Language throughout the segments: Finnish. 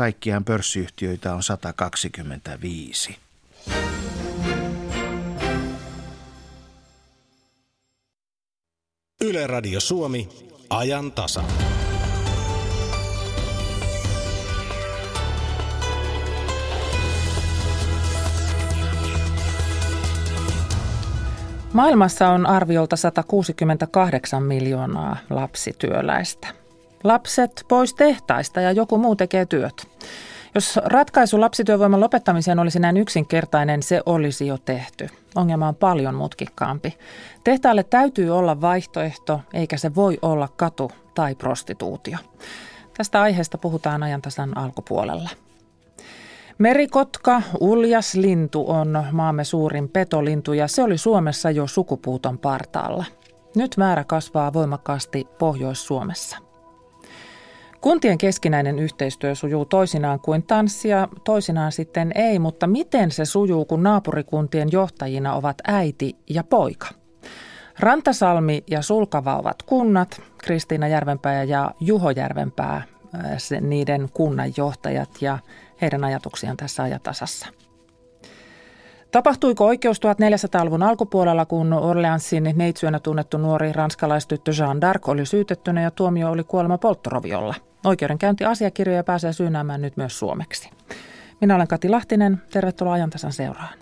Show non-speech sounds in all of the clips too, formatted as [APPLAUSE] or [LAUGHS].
Kaikkiaan pörssiyhtiöitä on 125. Yle Radio Suomi, ajan tasa. Maailmassa on arviolta 168 miljoonaa lapsityöläistä. Lapset pois tehtaista ja joku muu tekee työt. Jos ratkaisu lapsityövoiman lopettamiseen olisi näin yksinkertainen, se olisi jo tehty. Ongelma on paljon mutkikkaampi. Tehtaalle täytyy olla vaihtoehto, eikä se voi olla katu tai prostituutio. Tästä aiheesta puhutaan ajantasan alkupuolella. Merikotka, uljas lintu, on maamme suurin petolintu ja se oli Suomessa jo sukupuuton partaalla. Nyt määrä kasvaa voimakkaasti Pohjois-Suomessa. Kuntien keskinäinen yhteistyö sujuu toisinaan kuin tanssia, toisinaan sitten ei, mutta miten se sujuu, kun naapurikuntien johtajina ovat äiti ja poika? Rantasalmi ja Sulkava ovat kunnat, Kristiina Järvenpää ja Juho Järvenpää äh, niiden kunnanjohtajat ja heidän ajatuksiaan tässä ajatasassa. Tapahtuiko oikeus 1400-luvun alkupuolella, kun Orleansin neitsyönä tunnettu nuori ranskalaistyttö Jean d'Arc oli syytettynä ja tuomio oli kuolema polttoroviolla? Oikeudenkäynti asiakirjoja pääsee syynäämään nyt myös suomeksi. Minä olen Kati Lahtinen. Tervetuloa ajantasan seuraan.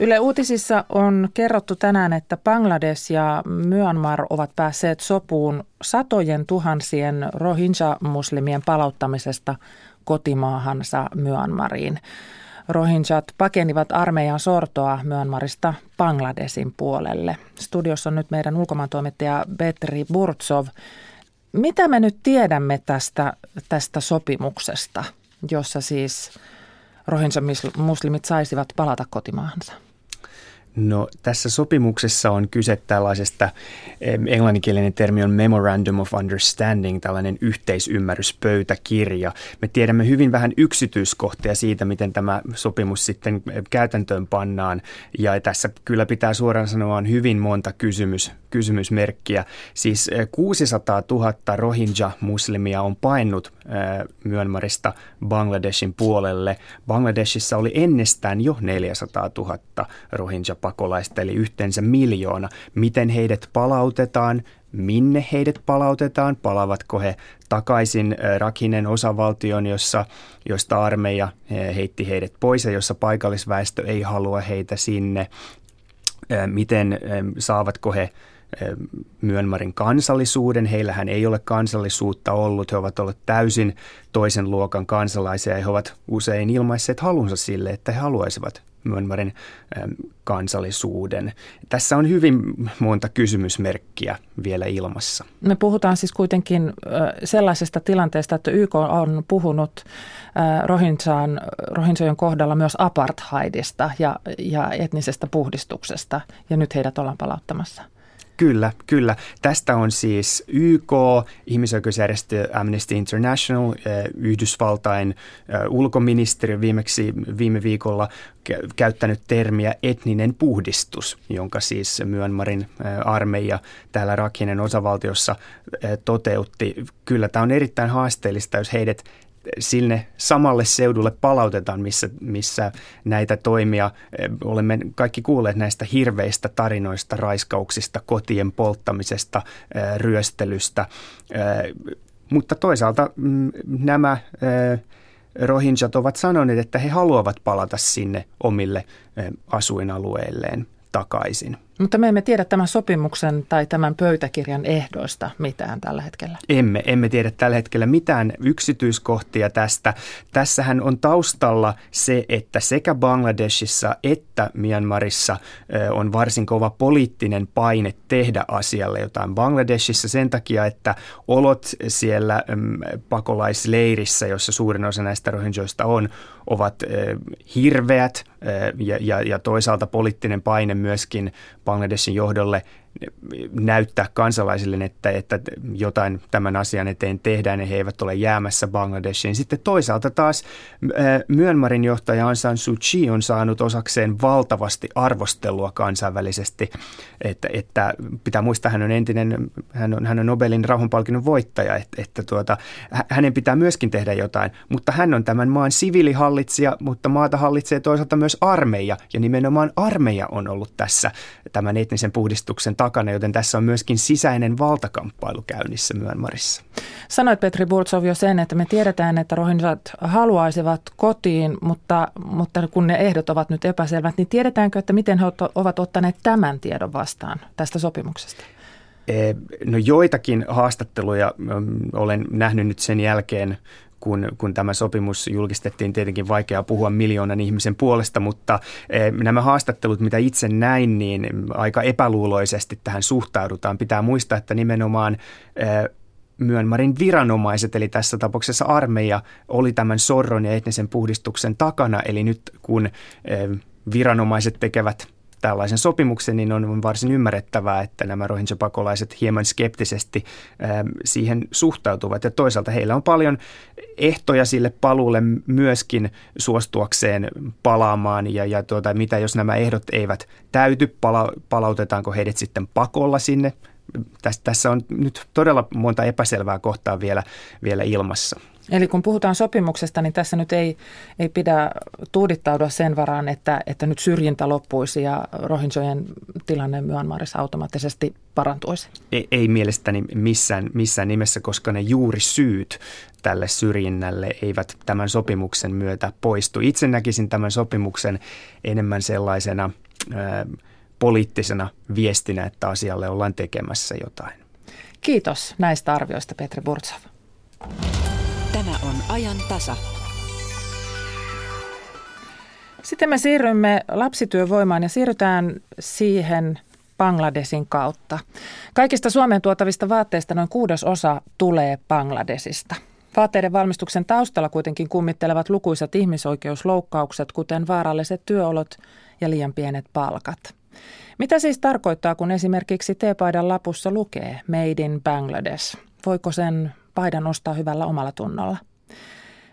Yle Uutisissa on kerrottu tänään, että Bangladesh ja Myanmar ovat päässeet sopuun satojen tuhansien Rohingya-muslimien palauttamisesta kotimaahansa Myanmariin. Rohingyat pakenivat armeijan sortoa Myanmarista Bangladesin puolelle. Studiossa on nyt meidän ulkomaantoimittaja Petri Burtsov. Mitä me nyt tiedämme tästä, tästä sopimuksesta, jossa siis Rohingya-muslimit saisivat palata kotimaahansa? No tässä sopimuksessa on kyse tällaisesta, englanninkielinen termi on Memorandum of Understanding, tällainen yhteisymmärryspöytäkirja. Me tiedämme hyvin vähän yksityiskohtia siitä, miten tämä sopimus sitten käytäntöön pannaan. Ja tässä kyllä pitää suoraan sanoa on hyvin monta kysymys, kysymysmerkkiä. Siis 600 000 Rohingya-muslimia on painut Myanmarista Bangladeshin puolelle. Bangladeshissa oli ennestään jo 400 000 Rohingya-pakolaista, eli yhteensä miljoona. Miten heidät palautetaan, minne heidät palautetaan, palaavatko he takaisin Rakinen osavaltion, jossa, josta armeija heitti heidät pois ja jossa paikallisväestö ei halua heitä sinne, miten saavatko he Myönmarin kansallisuuden. Heillähän ei ole kansallisuutta ollut. He ovat olleet täysin toisen luokan kansalaisia ja he ovat usein ilmaisseet halunsa sille, että he haluaisivat Myönmarin kansallisuuden. Tässä on hyvin monta kysymysmerkkiä vielä ilmassa. Me puhutaan siis kuitenkin sellaisesta tilanteesta, että YK on puhunut Rohinsojen kohdalla myös apartheidista ja, ja etnisestä puhdistuksesta, ja nyt heidät ollaan palauttamassa. Kyllä, kyllä. Tästä on siis YK, ihmisoikeusjärjestö Amnesty International, eh, Yhdysvaltain eh, ulkoministeriö viimeksi viime viikolla käyttänyt termiä etninen puhdistus, jonka siis Myanmarin eh, armeija täällä Rakhinen osavaltiossa toteutti. Kyllä tämä on erittäin haasteellista, jos heidät sinne samalle seudulle palautetaan, missä, missä näitä toimia, eh, olemme kaikki kuulleet näistä hirveistä tarinoista, raiskauksista, kotien polttamisesta, eh, ryöstelystä, eh, mutta toisaalta mm, nämä Rohingyat ovat sanoneet, että he haluavat palata sinne omille asuinalueilleen takaisin. Mutta me emme tiedä tämän sopimuksen tai tämän pöytäkirjan ehdoista mitään tällä hetkellä. Emme, emme tiedä tällä hetkellä mitään yksityiskohtia tästä. Tässähän on taustalla se, että sekä Bangladeshissa että Myanmarissa on varsin kova poliittinen paine tehdä asialle jotain. Bangladeshissa sen takia, että olot siellä pakolaisleirissä, jossa suurin osa näistä rohinjoista on, ovat hirveät ja, ja, ja toisaalta poliittinen paine myöskin Bangladeshin johdolle näyttää kansalaisille, että, että jotain tämän asian eteen tehdään ja he eivät ole jäämässä Bangladeshiin. Sitten toisaalta taas Myönmarin johtaja Aung San Suu Kyi on saanut osakseen valtavasti arvostelua kansainvälisesti, että, että pitää muistaa, hän on entinen, hän on, hän on Nobelin rauhanpalkinnon voittaja, että, että tuota, hänen pitää myöskin tehdä jotain, mutta hän on tämän maan siviilihallitsija, mutta maata hallitsee toisaalta myös armeija. Ja nimenomaan armeija on ollut tässä tämän etnisen puhdistuksen takana, joten tässä on myöskin sisäinen valtakamppailu käynnissä Myönmarissa. Sanoit Petri Burtsov jo sen, että me tiedetään, että rohinjat haluaisivat kotiin, mutta, mutta kun ne ehdot ovat nyt epäselvät, niin tiedetäänkö, että miten he ovat ottaneet tämän tiedon vastaan tästä sopimuksesta? Eh, no joitakin haastatteluja mm, olen nähnyt nyt sen jälkeen, kun, kun tämä sopimus julkistettiin, tietenkin vaikeaa puhua miljoonan ihmisen puolesta, mutta eh, nämä haastattelut, mitä itse näin, niin aika epäluuloisesti tähän suhtaudutaan. Pitää muistaa, että nimenomaan eh, Myönmarin viranomaiset, eli tässä tapauksessa armeija, oli tämän sorron ja etnisen puhdistuksen takana. Eli nyt kun eh, viranomaiset tekevät tällaisen sopimuksen, niin on varsin ymmärrettävää, että nämä Rohingya-pakolaiset hieman skeptisesti ähm, siihen suhtautuvat. Ja toisaalta heillä on paljon ehtoja sille paluulle myöskin suostuakseen palaamaan. Ja, ja tuota, mitä jos nämä ehdot eivät täyty, pala, palautetaanko heidät sitten pakolla sinne? Tässä on nyt todella monta epäselvää kohtaa vielä, vielä ilmassa. Eli kun puhutaan sopimuksesta, niin tässä nyt ei, ei pidä tuudittautua sen varaan, että, että nyt syrjintä loppuisi ja rohinsojen tilanne Myanmarissa automaattisesti parantuisi. Ei, ei mielestäni missään, missään nimessä, koska ne juuri syyt tälle syrjinnälle eivät tämän sopimuksen myötä poistu. Itse näkisin tämän sopimuksen enemmän sellaisena ää, poliittisena viestinä, että asialle ollaan tekemässä jotain. Kiitos näistä arvioista, Petri Burtsov. On ajan tasa. Sitten me siirrymme lapsityövoimaan ja siirrytään siihen Bangladesin kautta. Kaikista Suomeen tuotavista vaatteista noin kuudesosa tulee Bangladesista. Vaatteiden valmistuksen taustalla kuitenkin kummittelevat lukuisat ihmisoikeusloukkaukset, kuten vaaralliset työolot ja liian pienet palkat. Mitä siis tarkoittaa, kun esimerkiksi teepaidan lapussa lukee Made in Bangladesh? Voiko sen paidan ostaa hyvällä omalla tunnolla.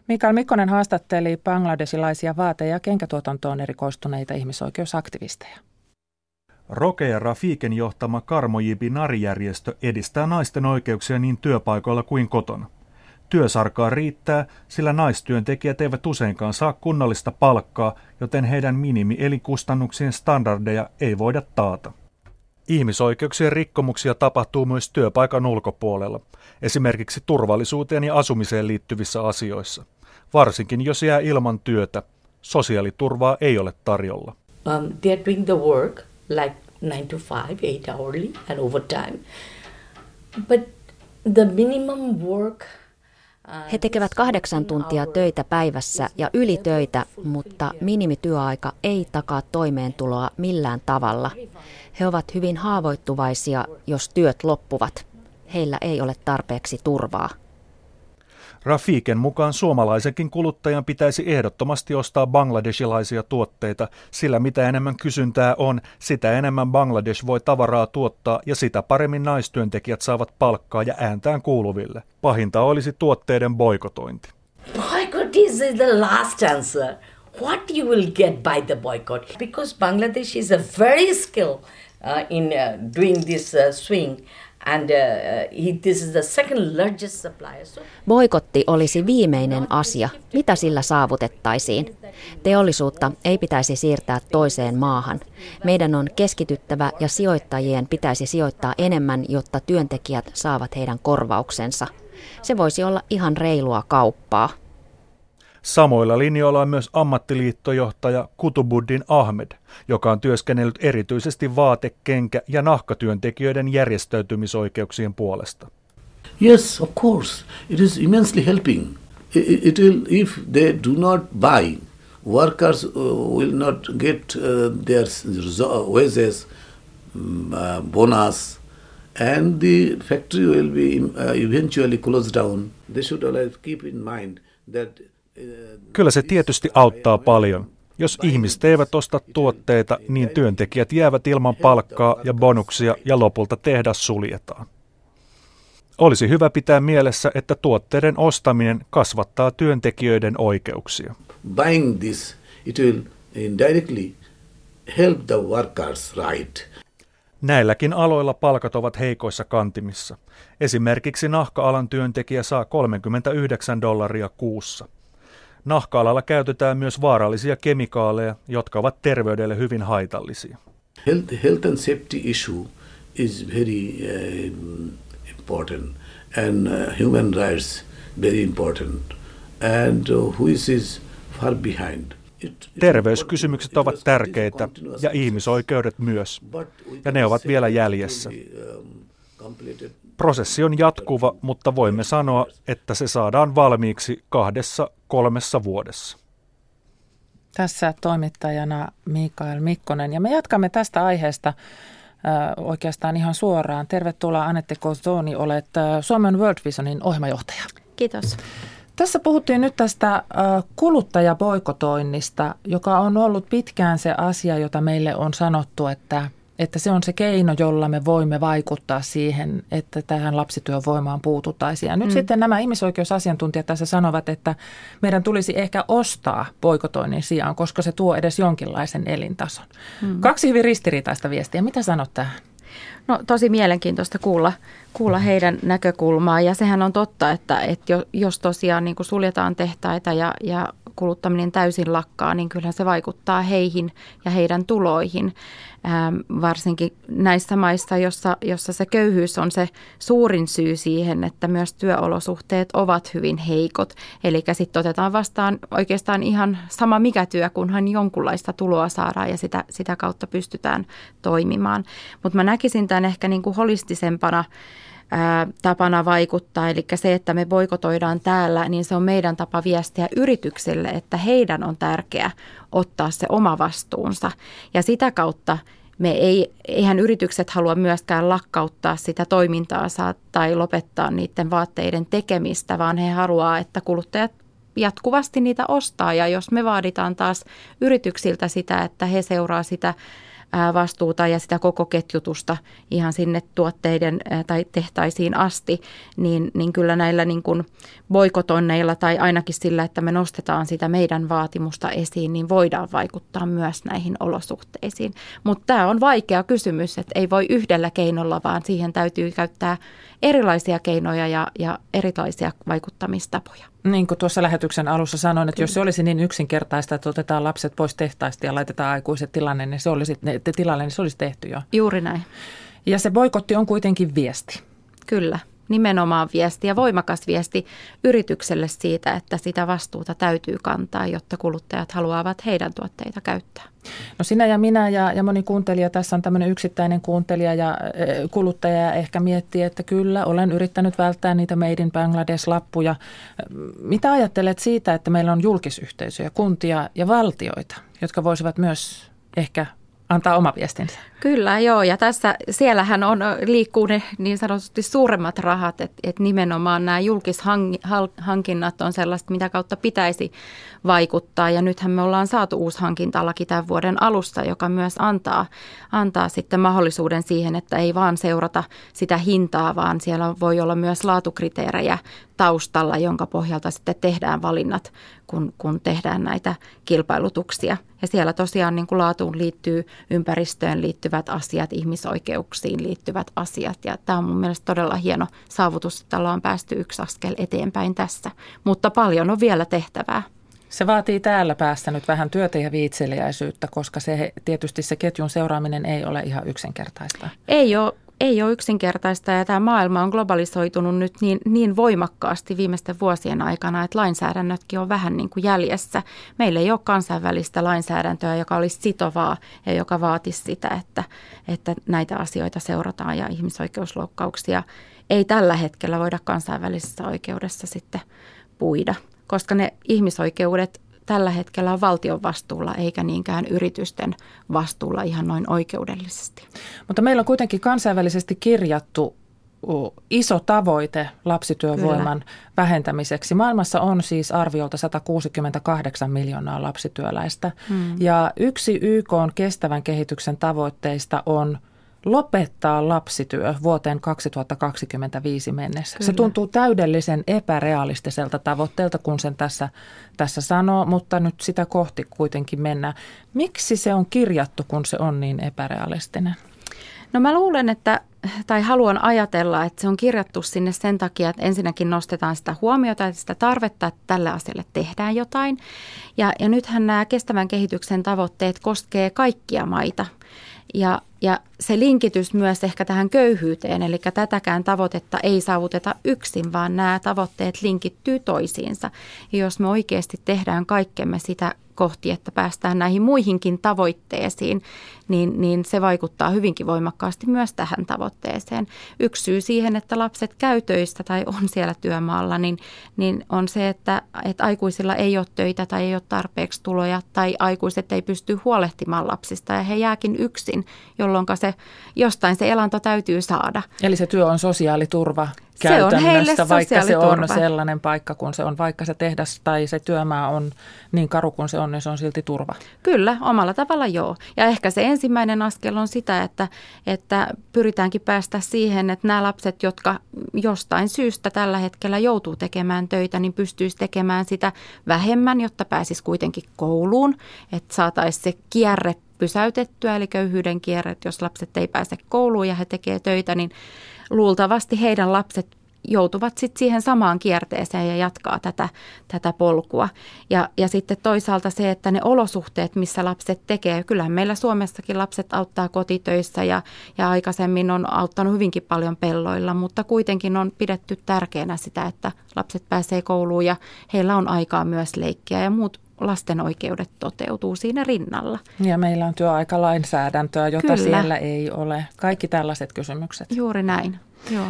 Mikael Mikkonen haastatteli bangladesilaisia vaate- ja kenkätuotantoon erikoistuneita ihmisoikeusaktivisteja. Roke ja Rafiken johtama Karmojibi Nari-järjestö edistää naisten oikeuksia niin työpaikoilla kuin kotona. Työsarkaa riittää, sillä naistyöntekijät eivät useinkaan saa kunnollista palkkaa, joten heidän minimi-elinkustannuksien standardeja ei voida taata. Ihmisoikeuksien rikkomuksia tapahtuu myös työpaikan ulkopuolella, esimerkiksi turvallisuuteen ja asumiseen liittyvissä asioissa. Varsinkin jos jää ilman työtä, sosiaaliturvaa ei ole tarjolla. Um, they are doing the work like 9 to 5, 8 hourly and overtime. But the minimum work he tekevät kahdeksan tuntia töitä päivässä ja ylitöitä, mutta minimityöaika ei takaa toimeentuloa millään tavalla. He ovat hyvin haavoittuvaisia, jos työt loppuvat. Heillä ei ole tarpeeksi turvaa. Rafiken mukaan suomalaisenkin kuluttajan pitäisi ehdottomasti ostaa bangladesilaisia tuotteita, sillä mitä enemmän kysyntää on, sitä enemmän Bangladesh voi tavaraa tuottaa ja sitä paremmin naistyöntekijät saavat palkkaa ja ääntään kuuluville. Pahinta olisi tuotteiden boikotointi. Boycott is the last answer. What you will get by the boycott? Because Bangladesh is a very skilled in uh, doing this uh, swing. And uh, he, this is the second largest supplier. So, Boikotti olisi viimeinen asia. Mitä sillä saavutettaisiin? Teollisuutta ei pitäisi siirtää toiseen maahan. Meidän on keskityttävä ja sijoittajien pitäisi sijoittaa enemmän, jotta työntekijät saavat heidän korvauksensa. Se voisi olla ihan reilua kauppaa. Samoilla linjoilla on myös ammattiliittojohtaja Kutubuddin Ahmed, joka on työskennellyt erityisesti vaate-, kenkä- ja nahkatyöntekijöiden järjestäytymisoikeuksien puolesta. Yes, of course. It is immensely helping. It, will, if they do not buy, workers uh, will not get uh, their wages, um, uh, bonus, and the factory will be eventually closed down. They should always keep in mind that Kyllä se tietysti auttaa paljon. Jos ihmiset eivät osta tuotteita, niin työntekijät jäävät ilman palkkaa ja bonuksia ja lopulta tehdas suljetaan. Olisi hyvä pitää mielessä, että tuotteiden ostaminen kasvattaa työntekijöiden oikeuksia. Buying this, it will indirectly help the workers right. Näilläkin aloilla palkat ovat heikoissa kantimissa. Esimerkiksi nahka-alan työntekijä saa 39 dollaria kuussa. Nahka-alalla käytetään myös vaarallisia kemikaaleja, jotka ovat terveydelle hyvin haitallisia. Health, health and safety issue is very uh, important and uh, human rights very important and uh, who is, is far behind. Terveyskysymykset ovat tärkeitä ja ihmisoikeudet myös, ja ne ovat vielä jäljessä. Prosessi on jatkuva, mutta voimme sanoa, että se saadaan valmiiksi kahdessa kolmessa vuodessa. Tässä toimittajana Mikael Mikkonen. Ja me jatkamme tästä aiheesta äh, oikeastaan ihan suoraan. Tervetuloa Anette Kozoni, olet äh, Suomen World Visionin ohjelmajohtaja. Kiitos. Tässä puhuttiin nyt tästä kuluttajaboikotoinnista, joka on ollut pitkään se asia, jota meille on sanottu, että, että se on se keino, jolla me voimme vaikuttaa siihen, että tähän lapsityövoimaan puututtaisiin. Ja nyt mm. sitten nämä ihmisoikeusasiantuntijat tässä sanovat, että meidän tulisi ehkä ostaa boikotoinnin sijaan, koska se tuo edes jonkinlaisen elintason. Mm. Kaksi hyvin ristiriitaista viestiä. Mitä sanot tähän? No tosi mielenkiintoista kuulla, kuulla heidän näkökulmaa ja sehän on totta, että, että jos tosiaan niin kuin suljetaan tehtaita ja, ja kuluttaminen täysin lakkaa, niin kyllähän se vaikuttaa heihin ja heidän tuloihin. Ähm, varsinkin näissä maissa, jossa, jossa se köyhyys on se suurin syy siihen, että myös työolosuhteet ovat hyvin heikot. Eli sitten otetaan vastaan oikeastaan ihan sama mikä työ, kunhan jonkunlaista tuloa saadaan ja sitä, sitä kautta pystytään toimimaan. Mutta mä näkisin tämän ehkä niin kuin holistisempana ää, tapana vaikuttaa. Eli se, että me boikotoidaan täällä, niin se on meidän tapa viestiä yrityksille, että heidän on tärkeää ottaa se oma vastuunsa. Ja sitä kautta me ei, eihän yritykset halua myöskään lakkauttaa sitä toimintaansa tai lopettaa niiden vaatteiden tekemistä, vaan he haluaa, että kuluttajat jatkuvasti niitä ostaa. Ja jos me vaaditaan taas yrityksiltä sitä, että he seuraa sitä vastuuta ja sitä koko ketjutusta ihan sinne tuotteiden tai tehtaisiin asti, niin, niin kyllä näillä niin kuin boikotonneilla tai ainakin sillä, että me nostetaan sitä meidän vaatimusta esiin, niin voidaan vaikuttaa myös näihin olosuhteisiin. Mutta tämä on vaikea kysymys, että ei voi yhdellä keinolla, vaan siihen täytyy käyttää erilaisia keinoja ja, ja erilaisia vaikuttamistapoja. Niin kuin tuossa lähetyksen alussa sanoin, että jos se olisi niin yksinkertaista, että otetaan lapset pois tehtaista ja laitetaan aikuiset tilanne, niin se olisi, tilalle, niin se olisi tehty jo. Juuri näin. Ja se boikotti on kuitenkin viesti. Kyllä nimenomaan viesti ja voimakas viesti yritykselle siitä, että sitä vastuuta täytyy kantaa, jotta kuluttajat haluavat heidän tuotteita käyttää. No sinä ja minä ja, ja moni kuuntelija, tässä on tämmöinen yksittäinen kuuntelija ja e, kuluttaja ehkä miettii, että kyllä, olen yrittänyt välttää niitä Made in Bangladesh-lappuja. Mitä ajattelet siitä, että meillä on julkisyhteisöjä, kuntia ja valtioita, jotka voisivat myös ehkä antaa oma viestinsä. Kyllä, joo. Ja tässä, siellähän on, liikkuu ne niin sanotusti suuremmat rahat, että et nimenomaan nämä julkishankinnat on sellaista, mitä kautta pitäisi vaikuttaa. Ja nythän me ollaan saatu uusi hankintalaki tämän vuoden alusta, joka myös antaa, antaa sitten mahdollisuuden siihen, että ei vaan seurata sitä hintaa, vaan siellä voi olla myös laatukriteerejä taustalla, jonka pohjalta sitten tehdään valinnat, kun, kun tehdään näitä kilpailutuksia. Ja siellä tosiaan niin kuin laatuun liittyy ympäristöön liittyvät asiat, ihmisoikeuksiin liittyvät asiat. Ja tämä on mun mielestä todella hieno saavutus, että ollaan päästy yksi askel eteenpäin tässä. Mutta paljon on vielä tehtävää. Se vaatii täällä päästä nyt vähän työtä ja viitseliäisyyttä, koska se, tietysti se ketjun seuraaminen ei ole ihan yksinkertaista. Ei ole, ei ole yksinkertaista ja tämä maailma on globalisoitunut nyt niin, niin voimakkaasti viimeisten vuosien aikana, että lainsäädännötkin on vähän niin kuin jäljessä. Meillä ei ole kansainvälistä lainsäädäntöä, joka olisi sitovaa ja joka vaatisi sitä, että, että näitä asioita seurataan ja ihmisoikeusloukkauksia ei tällä hetkellä voida kansainvälisessä oikeudessa sitten puida koska ne ihmisoikeudet tällä hetkellä on valtion vastuulla eikä niinkään yritysten vastuulla ihan noin oikeudellisesti. Mutta meillä on kuitenkin kansainvälisesti kirjattu iso tavoite lapsityövoiman Kyllä. vähentämiseksi. Maailmassa on siis arviolta 168 miljoonaa lapsityöläistä. Hmm. Ja yksi YK on kestävän kehityksen tavoitteista on lopettaa lapsityö vuoteen 2025 mennessä. Kyllä. Se tuntuu täydellisen epärealistiselta tavoitteelta, kun sen tässä, tässä sanoo, mutta nyt sitä kohti kuitenkin mennään. Miksi se on kirjattu, kun se on niin epärealistinen? No mä luulen, että tai haluan ajatella, että se on kirjattu sinne sen takia, että ensinnäkin nostetaan sitä huomiota ja sitä tarvetta, että tälle asialle tehdään jotain. Ja, ja nythän nämä kestävän kehityksen tavoitteet koskee kaikkia maita. Ja, ja se linkitys myös ehkä tähän köyhyyteen, eli tätäkään tavoitetta ei saavuteta yksin, vaan nämä tavoitteet linkittyy toisiinsa. Ja jos me oikeasti tehdään kaikkemme sitä kohti, että päästään näihin muihinkin tavoitteisiin, niin, niin se vaikuttaa hyvinkin voimakkaasti myös tähän tavoitteeseen. Yksi syy siihen, että lapset käy töistä tai on siellä työmaalla, niin, niin on se, että, että aikuisilla ei ole töitä tai ei ole tarpeeksi tuloja tai aikuiset ei pysty huolehtimaan lapsista ja he jääkin yksin, jolloin se jostain se elanto täytyy saada. Eli se työ on sosiaaliturva käytännössä, se on vaikka se on sellainen paikka, kun se on, vaikka se tehdas tai se työmaa on niin karu kuin se on, niin se on silti turva. Kyllä, omalla tavalla joo. Ja ehkä se ensimmäinen askel on sitä, että, että pyritäänkin päästä siihen, että nämä lapset, jotka jostain syystä tällä hetkellä joutuu tekemään töitä, niin pystyisi tekemään sitä vähemmän, jotta pääsisi kuitenkin kouluun, että saataisiin se kierre pysäytettyä, eli köyhyyden kierre, jos lapset ei pääse kouluun ja he tekevät töitä, niin luultavasti heidän lapset joutuvat sitten siihen samaan kierteeseen ja jatkaa tätä, tätä polkua. Ja, ja sitten toisaalta se, että ne olosuhteet, missä lapset tekee, kyllähän meillä Suomessakin lapset auttaa kotitöissä ja, ja aikaisemmin on auttanut hyvinkin paljon pelloilla, mutta kuitenkin on pidetty tärkeänä sitä, että lapset pääsee kouluun ja heillä on aikaa myös leikkiä ja muut lasten oikeudet toteutuu siinä rinnalla. Ja meillä on työaikalainsäädäntöä, jota Kyllä. siellä ei ole. Kaikki tällaiset kysymykset. Juuri näin, joo.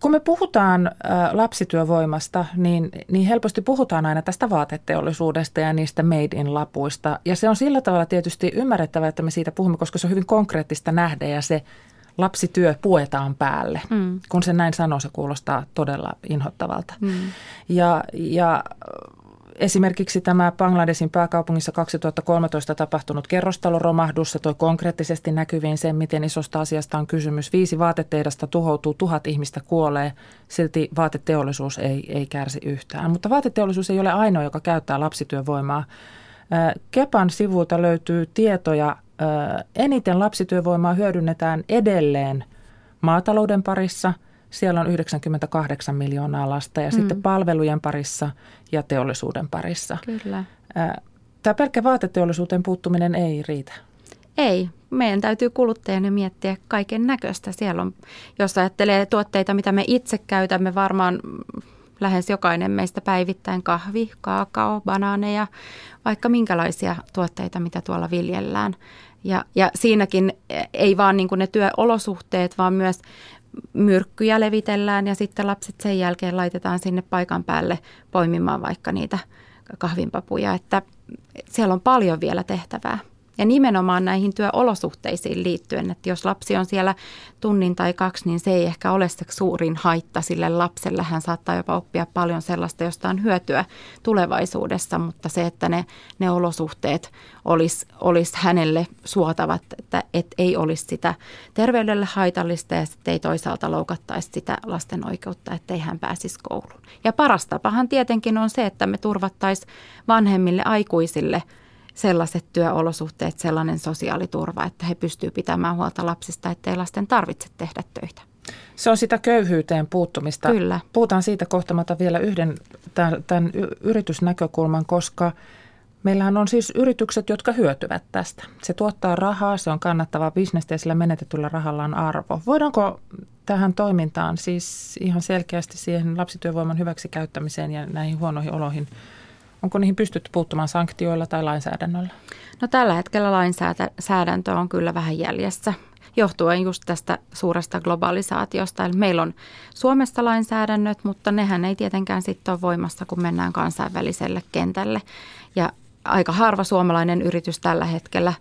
Kun me puhutaan lapsityövoimasta, niin, niin helposti puhutaan aina tästä vaateteollisuudesta ja niistä made in lapuista. Ja se on sillä tavalla tietysti ymmärrettävää, että me siitä puhumme, koska se on hyvin konkreettista nähdä ja se lapsityö puetaan päälle. Mm. Kun se näin sanoo, se kuulostaa todella inhottavalta. Mm. Ja, ja Esimerkiksi tämä Bangladesin pääkaupungissa 2013 tapahtunut kerrostaloromahdus se toi konkreettisesti näkyviin sen, miten isosta asiasta on kysymys. Viisi vaatetehdasta tuhoutuu, tuhat ihmistä kuolee, silti vaateteollisuus ei, ei kärsi yhtään. Mutta vaateteollisuus ei ole ainoa, joka käyttää lapsityövoimaa. Kepan sivuilta löytyy tietoja. Eniten lapsityövoimaa hyödynnetään edelleen maatalouden parissa – siellä on 98 miljoonaa lasta ja mm. sitten palvelujen parissa ja teollisuuden parissa. Kyllä. Tämä pelkkä vaateteollisuuteen puuttuminen ei riitä. Ei. Meidän täytyy kuluttajana miettiä kaiken näköistä. Siellä on, jos ajattelee tuotteita, mitä me itse käytämme, varmaan lähes jokainen meistä päivittäin kahvi, kaakao, banaaneja, vaikka minkälaisia tuotteita, mitä tuolla viljellään. Ja, ja siinäkin ei vaan niin ne työolosuhteet, vaan myös myrkkyjä levitellään ja sitten lapset sen jälkeen laitetaan sinne paikan päälle poimimaan vaikka niitä kahvinpapuja, että siellä on paljon vielä tehtävää. Ja nimenomaan näihin työolosuhteisiin liittyen, että jos lapsi on siellä tunnin tai kaksi, niin se ei ehkä ole se suurin haitta sille lapselle. Hän saattaa jopa oppia paljon sellaista, josta on hyötyä tulevaisuudessa, mutta se, että ne, ne olosuhteet olisi, olisi hänelle suotavat, että et ei olisi sitä terveydelle haitallista ja sitten ei toisaalta loukattaisi sitä lasten oikeutta, ettei hän pääsisi kouluun. Ja paras tapahan tietenkin on se, että me turvattaisiin vanhemmille aikuisille – sellaiset työolosuhteet, sellainen sosiaaliturva, että he pystyvät pitämään huolta lapsista, ettei lasten tarvitse tehdä töitä. Se on sitä köyhyyteen puuttumista. Kyllä. Puhutaan siitä kohtamata vielä yhden tämän, tämän yritysnäkökulman, koska meillähän on siis yritykset, jotka hyötyvät tästä. Se tuottaa rahaa, se on kannattava bisnestä ja sillä menetetyllä rahalla on arvo. Voidaanko tähän toimintaan, siis ihan selkeästi siihen lapsityövoiman hyväksikäyttämiseen ja näihin huonoihin oloihin – Onko niihin pystytty puuttumaan sanktioilla tai lainsäädännöllä? No tällä hetkellä lainsäädäntö on kyllä vähän jäljessä johtuen just tästä suuresta globalisaatiosta. Eli meillä on Suomessa lainsäädännöt, mutta nehän ei tietenkään sitten ole voimassa, kun mennään kansainväliselle kentälle. Ja aika harva suomalainen yritys tällä hetkellä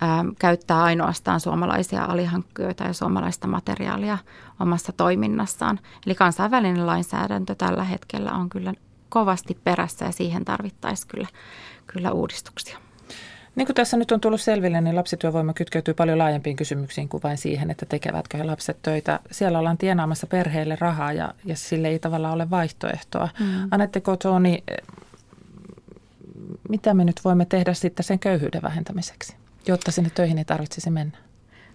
ää, käyttää ainoastaan suomalaisia alihankkijoita ja suomalaista materiaalia omassa toiminnassaan. Eli kansainvälinen lainsäädäntö tällä hetkellä on kyllä kovasti perässä ja siihen tarvittaisiin kyllä, kyllä uudistuksia. Niin kuin tässä nyt on tullut selville, niin lapsityövoima kytkeytyy paljon laajempiin kysymyksiin kuin vain siihen, että tekevätkö he lapset töitä. Siellä ollaan tienaamassa perheille rahaa ja, ja sille ei tavallaan ole vaihtoehtoa. Mm. Anette Kotoni, mitä me nyt voimme tehdä sitten sen köyhyyden vähentämiseksi, jotta sinne töihin ei tarvitsisi mennä?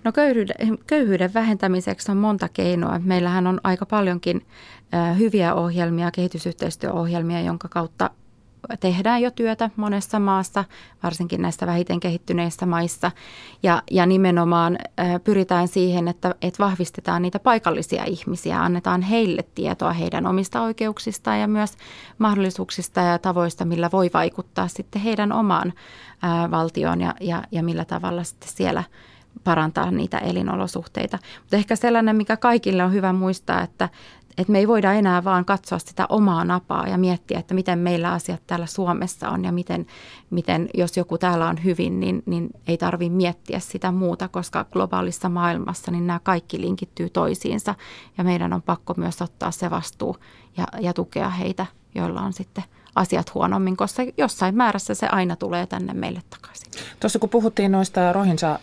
No köyhyyden, köyhyyden vähentämiseksi on monta keinoa. Meillähän on aika paljonkin hyviä ohjelmia, kehitysyhteistyöohjelmia, jonka kautta tehdään jo työtä monessa maassa, varsinkin näissä vähiten kehittyneissä maissa. Ja, ja nimenomaan pyritään siihen, että, että vahvistetaan niitä paikallisia ihmisiä, annetaan heille tietoa heidän omista oikeuksistaan ja myös mahdollisuuksista ja tavoista, millä voi vaikuttaa sitten heidän omaan valtioon ja, ja, ja millä tavalla sitten siellä parantaa niitä elinolosuhteita. Mutta ehkä sellainen, mikä kaikille on hyvä muistaa, että että me ei voida enää vaan katsoa sitä omaa napaa ja miettiä, että miten meillä asiat täällä Suomessa on ja miten, miten jos joku täällä on hyvin, niin, niin ei tarvitse miettiä sitä muuta, koska globaalissa maailmassa niin nämä kaikki linkittyy toisiinsa ja meidän on pakko myös ottaa se vastuu ja, ja tukea heitä, joilla on sitten – asiat huonommin, koska jossain määrässä se aina tulee tänne meille takaisin. Tuossa kun puhuttiin noista Rohinsa, äh,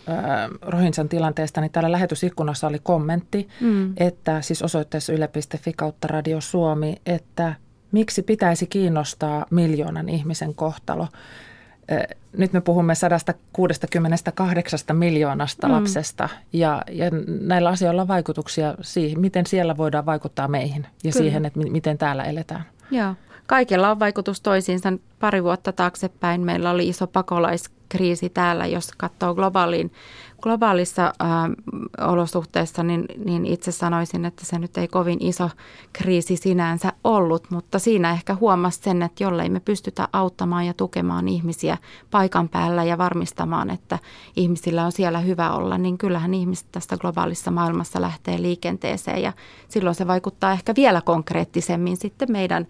Rohinsan tilanteesta, niin täällä lähetysikkunassa oli kommentti, mm. että siis osoitteessa yle.fi kautta Radio Suomi, että miksi pitäisi kiinnostaa miljoonan ihmisen kohtalo. Nyt me puhumme 168 miljoonasta mm. lapsesta ja, ja näillä asioilla on vaikutuksia siihen, miten siellä voidaan vaikuttaa meihin ja Kyllä. siihen, että miten täällä eletään. Joo kaikilla on vaikutus toisiinsa. Pari vuotta taaksepäin meillä oli iso pakolaiskriisi täällä, jos katsoo globaaliin, globaalissa ää, olosuhteessa, niin, niin itse sanoisin, että se nyt ei kovin iso kriisi sinänsä ollut, mutta siinä ehkä huomasi sen, että jollei me pystytä auttamaan ja tukemaan ihmisiä paikan päällä ja varmistamaan, että ihmisillä on siellä hyvä olla, niin kyllähän ihmiset tästä globaalissa maailmassa lähtee liikenteeseen ja silloin se vaikuttaa ehkä vielä konkreettisemmin sitten meidän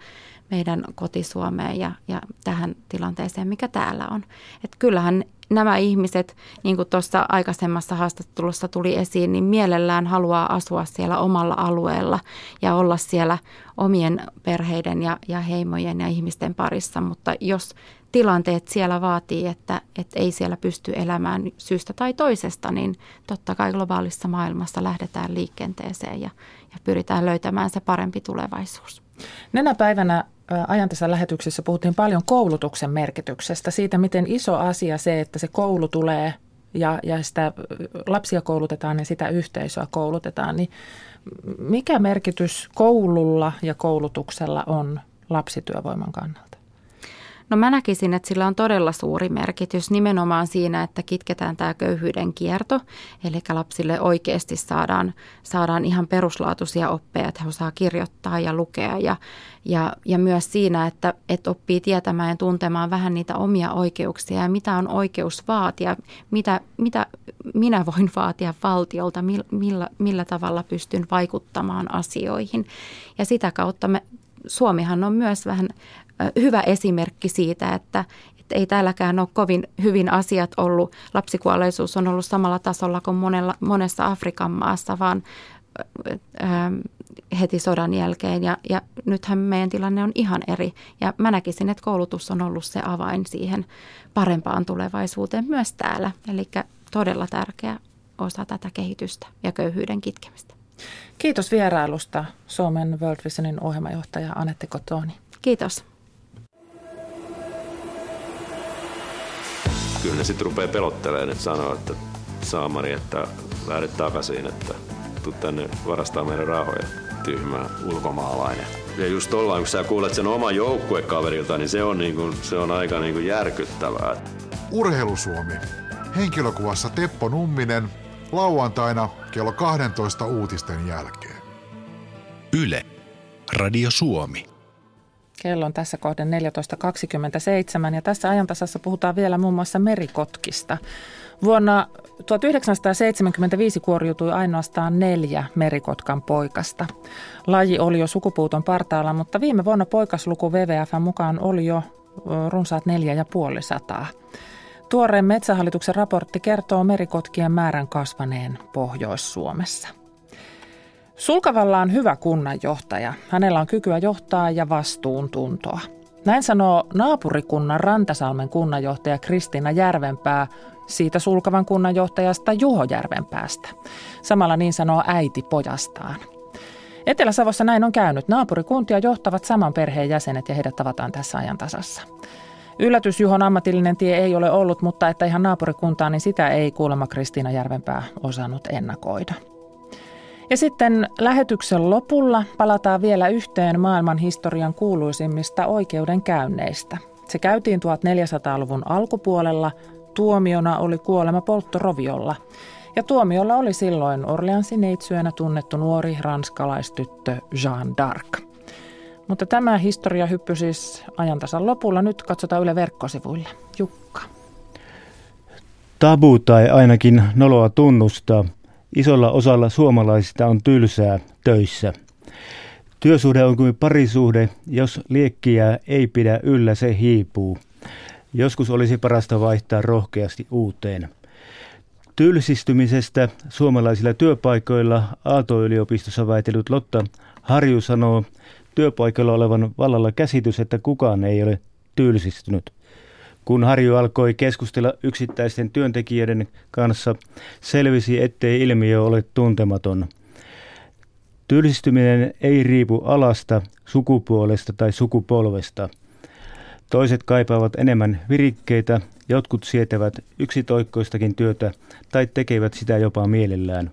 meidän kotisuomeen ja, ja tähän tilanteeseen, mikä täällä on. Et kyllähän nämä ihmiset, niin kuin tuossa aikaisemmassa haastattelussa tuli esiin, niin mielellään haluaa asua siellä omalla alueella ja olla siellä omien perheiden ja, ja heimojen ja ihmisten parissa, mutta jos tilanteet siellä vaatii, että, että ei siellä pysty elämään syystä tai toisesta, niin totta kai globaalissa maailmassa lähdetään liikenteeseen ja, ja pyritään löytämään se parempi tulevaisuus. Nenä päivänä ajantasän lähetyksessä puhuttiin paljon koulutuksen merkityksestä, siitä miten iso asia se, että se koulu tulee ja, ja sitä lapsia koulutetaan ja sitä yhteisöä koulutetaan, niin mikä merkitys koululla ja koulutuksella on lapsityövoiman kannalta? No mä näkisin, että sillä on todella suuri merkitys nimenomaan siinä, että kitketään tämä köyhyyden kierto. Eli lapsille oikeasti saadaan, saadaan ihan peruslaatuisia oppeja, että he osaa kirjoittaa ja lukea. Ja, ja, ja myös siinä, että, että oppii tietämään ja tuntemaan vähän niitä omia oikeuksia ja mitä on oikeus vaatia, mitä, mitä minä voin vaatia valtiolta, millä, millä tavalla pystyn vaikuttamaan asioihin. Ja sitä kautta me, Suomihan on myös vähän hyvä esimerkki siitä, että, että ei täälläkään ole kovin hyvin asiat ollut. Lapsikuolleisuus on ollut samalla tasolla kuin monella, monessa Afrikan maassa, vaan heti sodan jälkeen ja, ja nythän meidän tilanne on ihan eri ja mä näkisin, että koulutus on ollut se avain siihen parempaan tulevaisuuteen myös täällä, eli todella tärkeä osa tätä kehitystä ja köyhyyden kitkemistä. Kiitos vierailusta Suomen World Visionin ohjelmajohtaja Anette Kotoni. Kiitos. Kyllä ne sitten rupeaa pelottelemaan, että sanoo, että saamari, että lähdet takaisin, että tuu tänne varastaa meidän rahoja, tyhmä ulkomaalainen. Ja just ollaan, kun sä kuulet sen oman joukkuekaverilta, niin se on, niin kuin, se on aika niin kuin järkyttävää. Urheilusuomi. Henkilökuvassa Teppo Numminen. Lauantaina kello 12 uutisten jälkeen. Yle. Radio Suomi. Kello on tässä kohden 14.27 ja tässä ajantasassa puhutaan vielä muun muassa merikotkista. Vuonna 1975 kuoriutui ainoastaan neljä merikotkan poikasta. Laji oli jo sukupuuton partaalla, mutta viime vuonna poikasluku WWF mukaan oli jo runsaat neljä ja puoli sataa. Tuoreen Metsähallituksen raportti kertoo merikotkien määrän kasvaneen Pohjois-Suomessa. Sulkavalla on hyvä kunnanjohtaja. Hänellä on kykyä johtaa ja vastuuntuntoa. Näin sanoo naapurikunnan Rantasalmen kunnanjohtaja Kristiina Järvenpää siitä sulkavan kunnanjohtajasta Juho Järvenpäästä. Samalla niin sanoo äiti pojastaan. Etelä-Savossa näin on käynyt. Naapurikuntia johtavat saman perheen jäsenet ja heidät tavataan tässä ajan tasassa. Yllätys Juhon ammatillinen tie ei ole ollut, mutta että ihan naapurikuntaa, niin sitä ei kuulemma Kristiina Järvenpää osannut ennakoida. Ja sitten lähetyksen lopulla palataan vielä yhteen maailman historian kuuluisimmista oikeudenkäynneistä. Se käytiin 1400-luvun alkupuolella. Tuomiona oli kuolema polttoroviolla. Ja tuomiolla oli silloin Orleansin neitsyönä tunnettu nuori ranskalaistyttö Jeanne d'Arc. Mutta tämä historia hyppy siis ajantasan lopulla. Nyt katsotaan Yle verkkosivuille. Jukka. Tabu tai ainakin noloa tunnustaa. Isolla osalla suomalaisista on tylsää töissä. Työsuhde on kuin parisuhde, jos liekkiä ei pidä yllä, se hiipuu. Joskus olisi parasta vaihtaa rohkeasti uuteen. Tylsistymisestä suomalaisilla työpaikoilla Aalto-yliopistossa väitellyt Lotta Harju sanoo työpaikalla olevan vallalla käsitys, että kukaan ei ole tylsistynyt. Kun Harju alkoi keskustella yksittäisten työntekijöiden kanssa, selvisi, ettei ilmiö ole tuntematon. Tylsistyminen ei riipu alasta, sukupuolesta tai sukupolvesta. Toiset kaipaavat enemmän virikkeitä, jotkut sietävät yksitoikkoistakin työtä tai tekevät sitä jopa mielellään.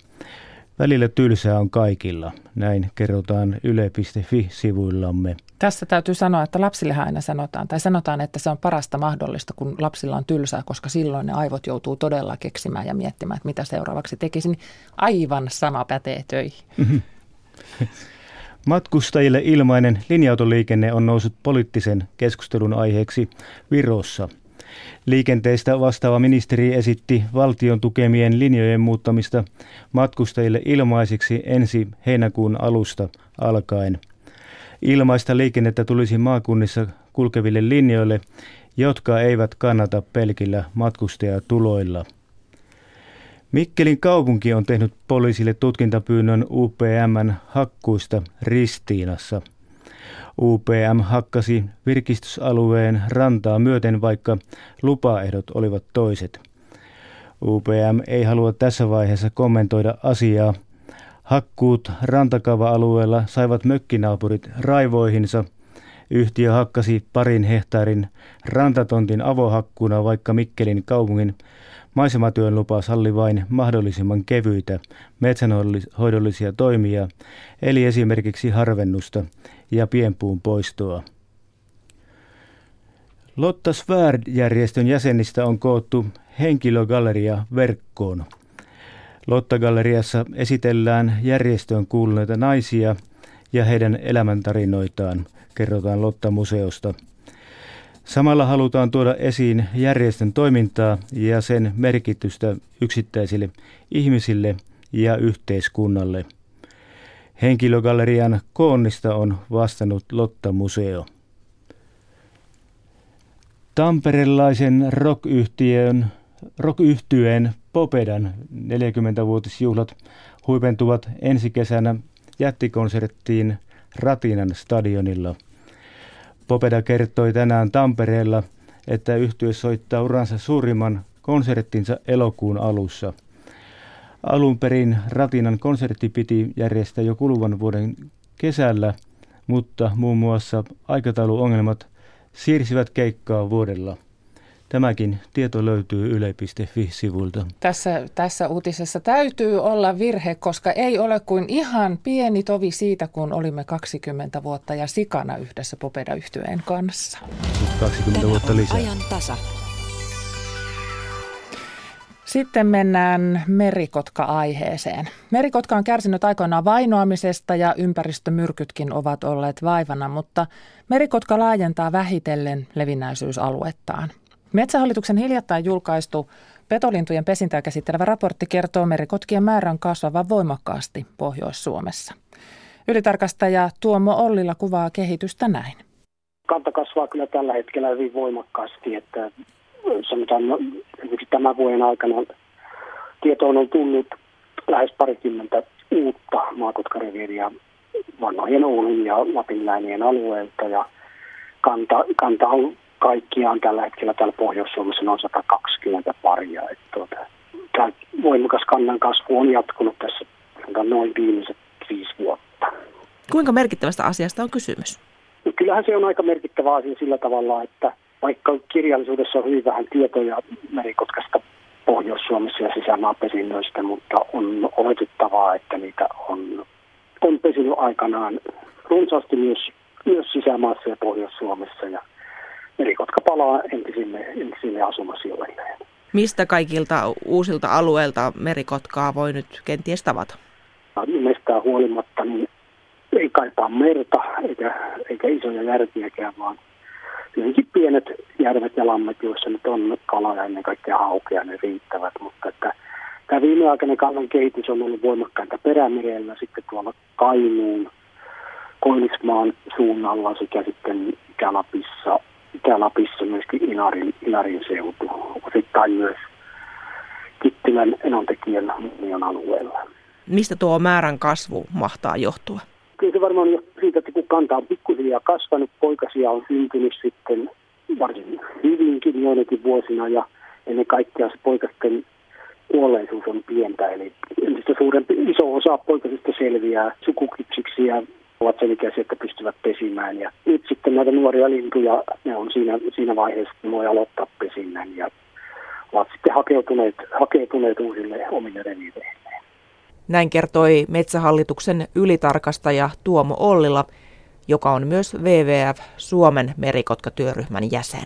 Välillä tylsää on kaikilla, näin kerrotaan yle.fi-sivuillamme. Tässä täytyy sanoa, että lapsille aina sanotaan, tai sanotaan, että se on parasta mahdollista, kun lapsilla on tylsää, koska silloin ne aivot joutuu todella keksimään ja miettimään, että mitä seuraavaksi tekisin. Aivan sama pätee töihin. [LAUGHS] Matkustajille ilmainen linja-autoliikenne on noussut poliittisen keskustelun aiheeksi Virossa – Liikenteestä vastaava ministeri esitti valtion tukemien linjojen muuttamista matkustajille ilmaisiksi ensi heinäkuun alusta alkaen. Ilmaista liikennettä tulisi maakunnissa kulkeville linjoille, jotka eivät kannata pelkillä matkustajatuloilla. Mikkelin kaupunki on tehnyt poliisille tutkintapyynnön UPMn hakkuista Ristiinassa – UPM hakkasi virkistysalueen rantaa myöten, vaikka lupaehdot olivat toiset. UPM ei halua tässä vaiheessa kommentoida asiaa. Hakkuut rantakava-alueella saivat mökkinaapurit raivoihinsa. Yhtiö hakkasi parin hehtaarin rantatontin avohakkuna, vaikka Mikkelin kaupungin maisematyön lupa salli vain mahdollisimman kevyitä metsänhoidollisia toimia, eli esimerkiksi harvennusta ja pienpuun poistoa. Lotta Svärd-järjestön jäsenistä on koottu henkilögalleria verkkoon. Lotta-galleriassa esitellään järjestöön kuuluneita naisia ja heidän elämäntarinoitaan, kerrotaan Lotta-museosta. Samalla halutaan tuoda esiin järjestön toimintaa ja sen merkitystä yksittäisille ihmisille ja yhteiskunnalle – Henkilögallerian koonnista on vastannut Lotta Museo. Tamperelaisen rock-yhtiön, rock-yhtyeen Popedan 40-vuotisjuhlat huipentuvat ensi kesänä jättikonserttiin Ratinan stadionilla. Popeda kertoi tänään Tampereella, että yhtye soittaa uransa suurimman konserttinsa elokuun alussa – Alun perin Ratinan konsertti piti järjestää jo kuluvan vuoden kesällä, mutta muun muassa aikatauluongelmat siirsivät keikkaa vuodella. Tämäkin tieto löytyy yle.fi-sivulta. Tässä, tässä uutisessa täytyy olla virhe, koska ei ole kuin ihan pieni tovi siitä, kun olimme 20 vuotta ja sikana yhdessä popeda kanssa. 20 vuotta lisää. ajan tasa. Sitten mennään merikotka-aiheeseen. Merikotka on kärsinyt aikoinaan vainoamisesta ja ympäristömyrkytkin ovat olleet vaivana, mutta merikotka laajentaa vähitellen levinnäisyysaluettaan. Metsähallituksen hiljattain julkaistu petolintujen pesintää käsittelevä raportti kertoo merikotkien määrän kasvavan voimakkaasti Pohjois-Suomessa. Ylitarkastaja Tuomo Ollila kuvaa kehitystä näin. Kanta kasvaa kyllä tällä hetkellä hyvin voimakkaasti, että sanotaan no, tämän vuoden aikana tietoon on tullut lähes parikymmentä uutta maakotkareviiriä vanhojen Oulun ja Lapin läänien alueelta ja kanta, kanta on kaikkiaan tällä hetkellä täällä Pohjois-Suomessa noin 120 paria. Että tuota, tämä voimakas kannan kasvu on jatkunut tässä noin viimeiset viisi vuotta. Kuinka merkittävästä asiasta on kysymys? No, kyllähän se on aika merkittävä asia sillä tavalla, että vaikka kirjallisuudessa on hyvin vähän tietoja merikotkasta Pohjois-Suomessa ja sisämaapesinnöistä, mutta on oletettavaa, että niitä on, on pesinyt aikanaan runsaasti myös, myös sisämaassa ja Pohjois-Suomessa ja merikotka palaa entisille, entisille asumasijoilleen. Mistä kaikilta uusilta alueilta merikotkaa voi nyt kenties tavata? Nimestään huolimatta niin ei kaipaa merta eikä, eikä isoja järviäkään, vaan hyvinkin pienet järvet ja lammet, joissa nyt on kala ja ennen kaikkea haukea, ne riittävät, mutta että tämä viimeaikainen kannan kehitys on ollut voimakkainta perämerellä, sitten tuolla Kainuun, Koillismaan suunnalla sekä sitten Itä-Lapissa, Itä-Lapissa myöskin Inarin, Inarin seutu, osittain myös Kittilän enontekijän alueella. Mistä tuo määrän kasvu mahtaa johtua? Kyllä se varmaan jo siitä, kanta on pikkuhiljaa kasvanut, poikasia on syntynyt sitten varsin hyvinkin joinakin vuosina ja ennen kaikkea se poikasten kuolleisuus on pientä, eli entistä suurempi, iso osa poikasista selviää sukukypsiksi ja ovat sen ikäisiä, että pystyvät pesimään. Ja nyt sitten näitä nuoria lintuja, ne on siinä, siinä vaiheessa, että voi aloittaa pesinnän ja ovat sitten hakeutuneet, hakeutuneet uusille omille reviireille. Näin kertoi Metsähallituksen ylitarkastaja Tuomo Ollila, joka on myös WWF Suomen merikotkatyöryhmän jäsen.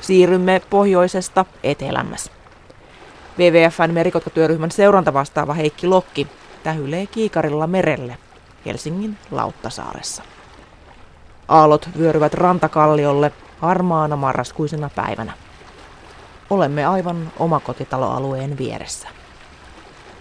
Siirrymme pohjoisesta etelämmäs. WWFn merikotkatyöryhmän seurantavastaava Heikki Lokki tähylee kiikarilla merelle Helsingin Lauttasaaressa. Aallot vyöryvät rantakalliolle harmaana marraskuisena päivänä. Olemme aivan omakotitaloalueen vieressä.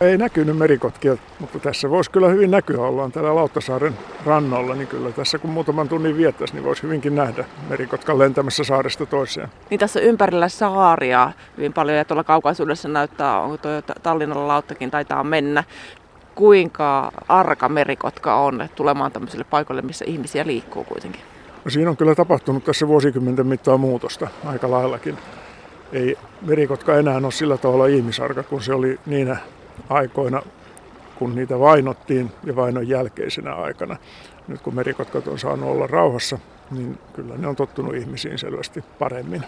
Ei näkynyt merikotkia, mutta tässä voisi kyllä hyvin näkyä. Ollaan täällä Lauttasaaren rannalla, niin kyllä tässä kun muutaman tunnin viettäisi, niin voisi hyvinkin nähdä merikotkan lentämässä saaresta toiseen. Niin tässä ympärillä saaria hyvin paljon ja tuolla kaukaisuudessa näyttää, onko tuo Tallinnalla lauttakin taitaa mennä. Kuinka arka merikotka on tulemaan tämmöiselle paikalle, missä ihmisiä liikkuu kuitenkin? No siinä on kyllä tapahtunut tässä vuosikymmenten mittaan muutosta aika laillakin ei merikotka enää ole sillä tavalla ihmisarka kuin se oli niinä aikoina, kun niitä vainottiin ja vainon jälkeisenä aikana. Nyt kun merikotkat on saanut olla rauhassa, niin kyllä ne on tottunut ihmisiin selvästi paremmin.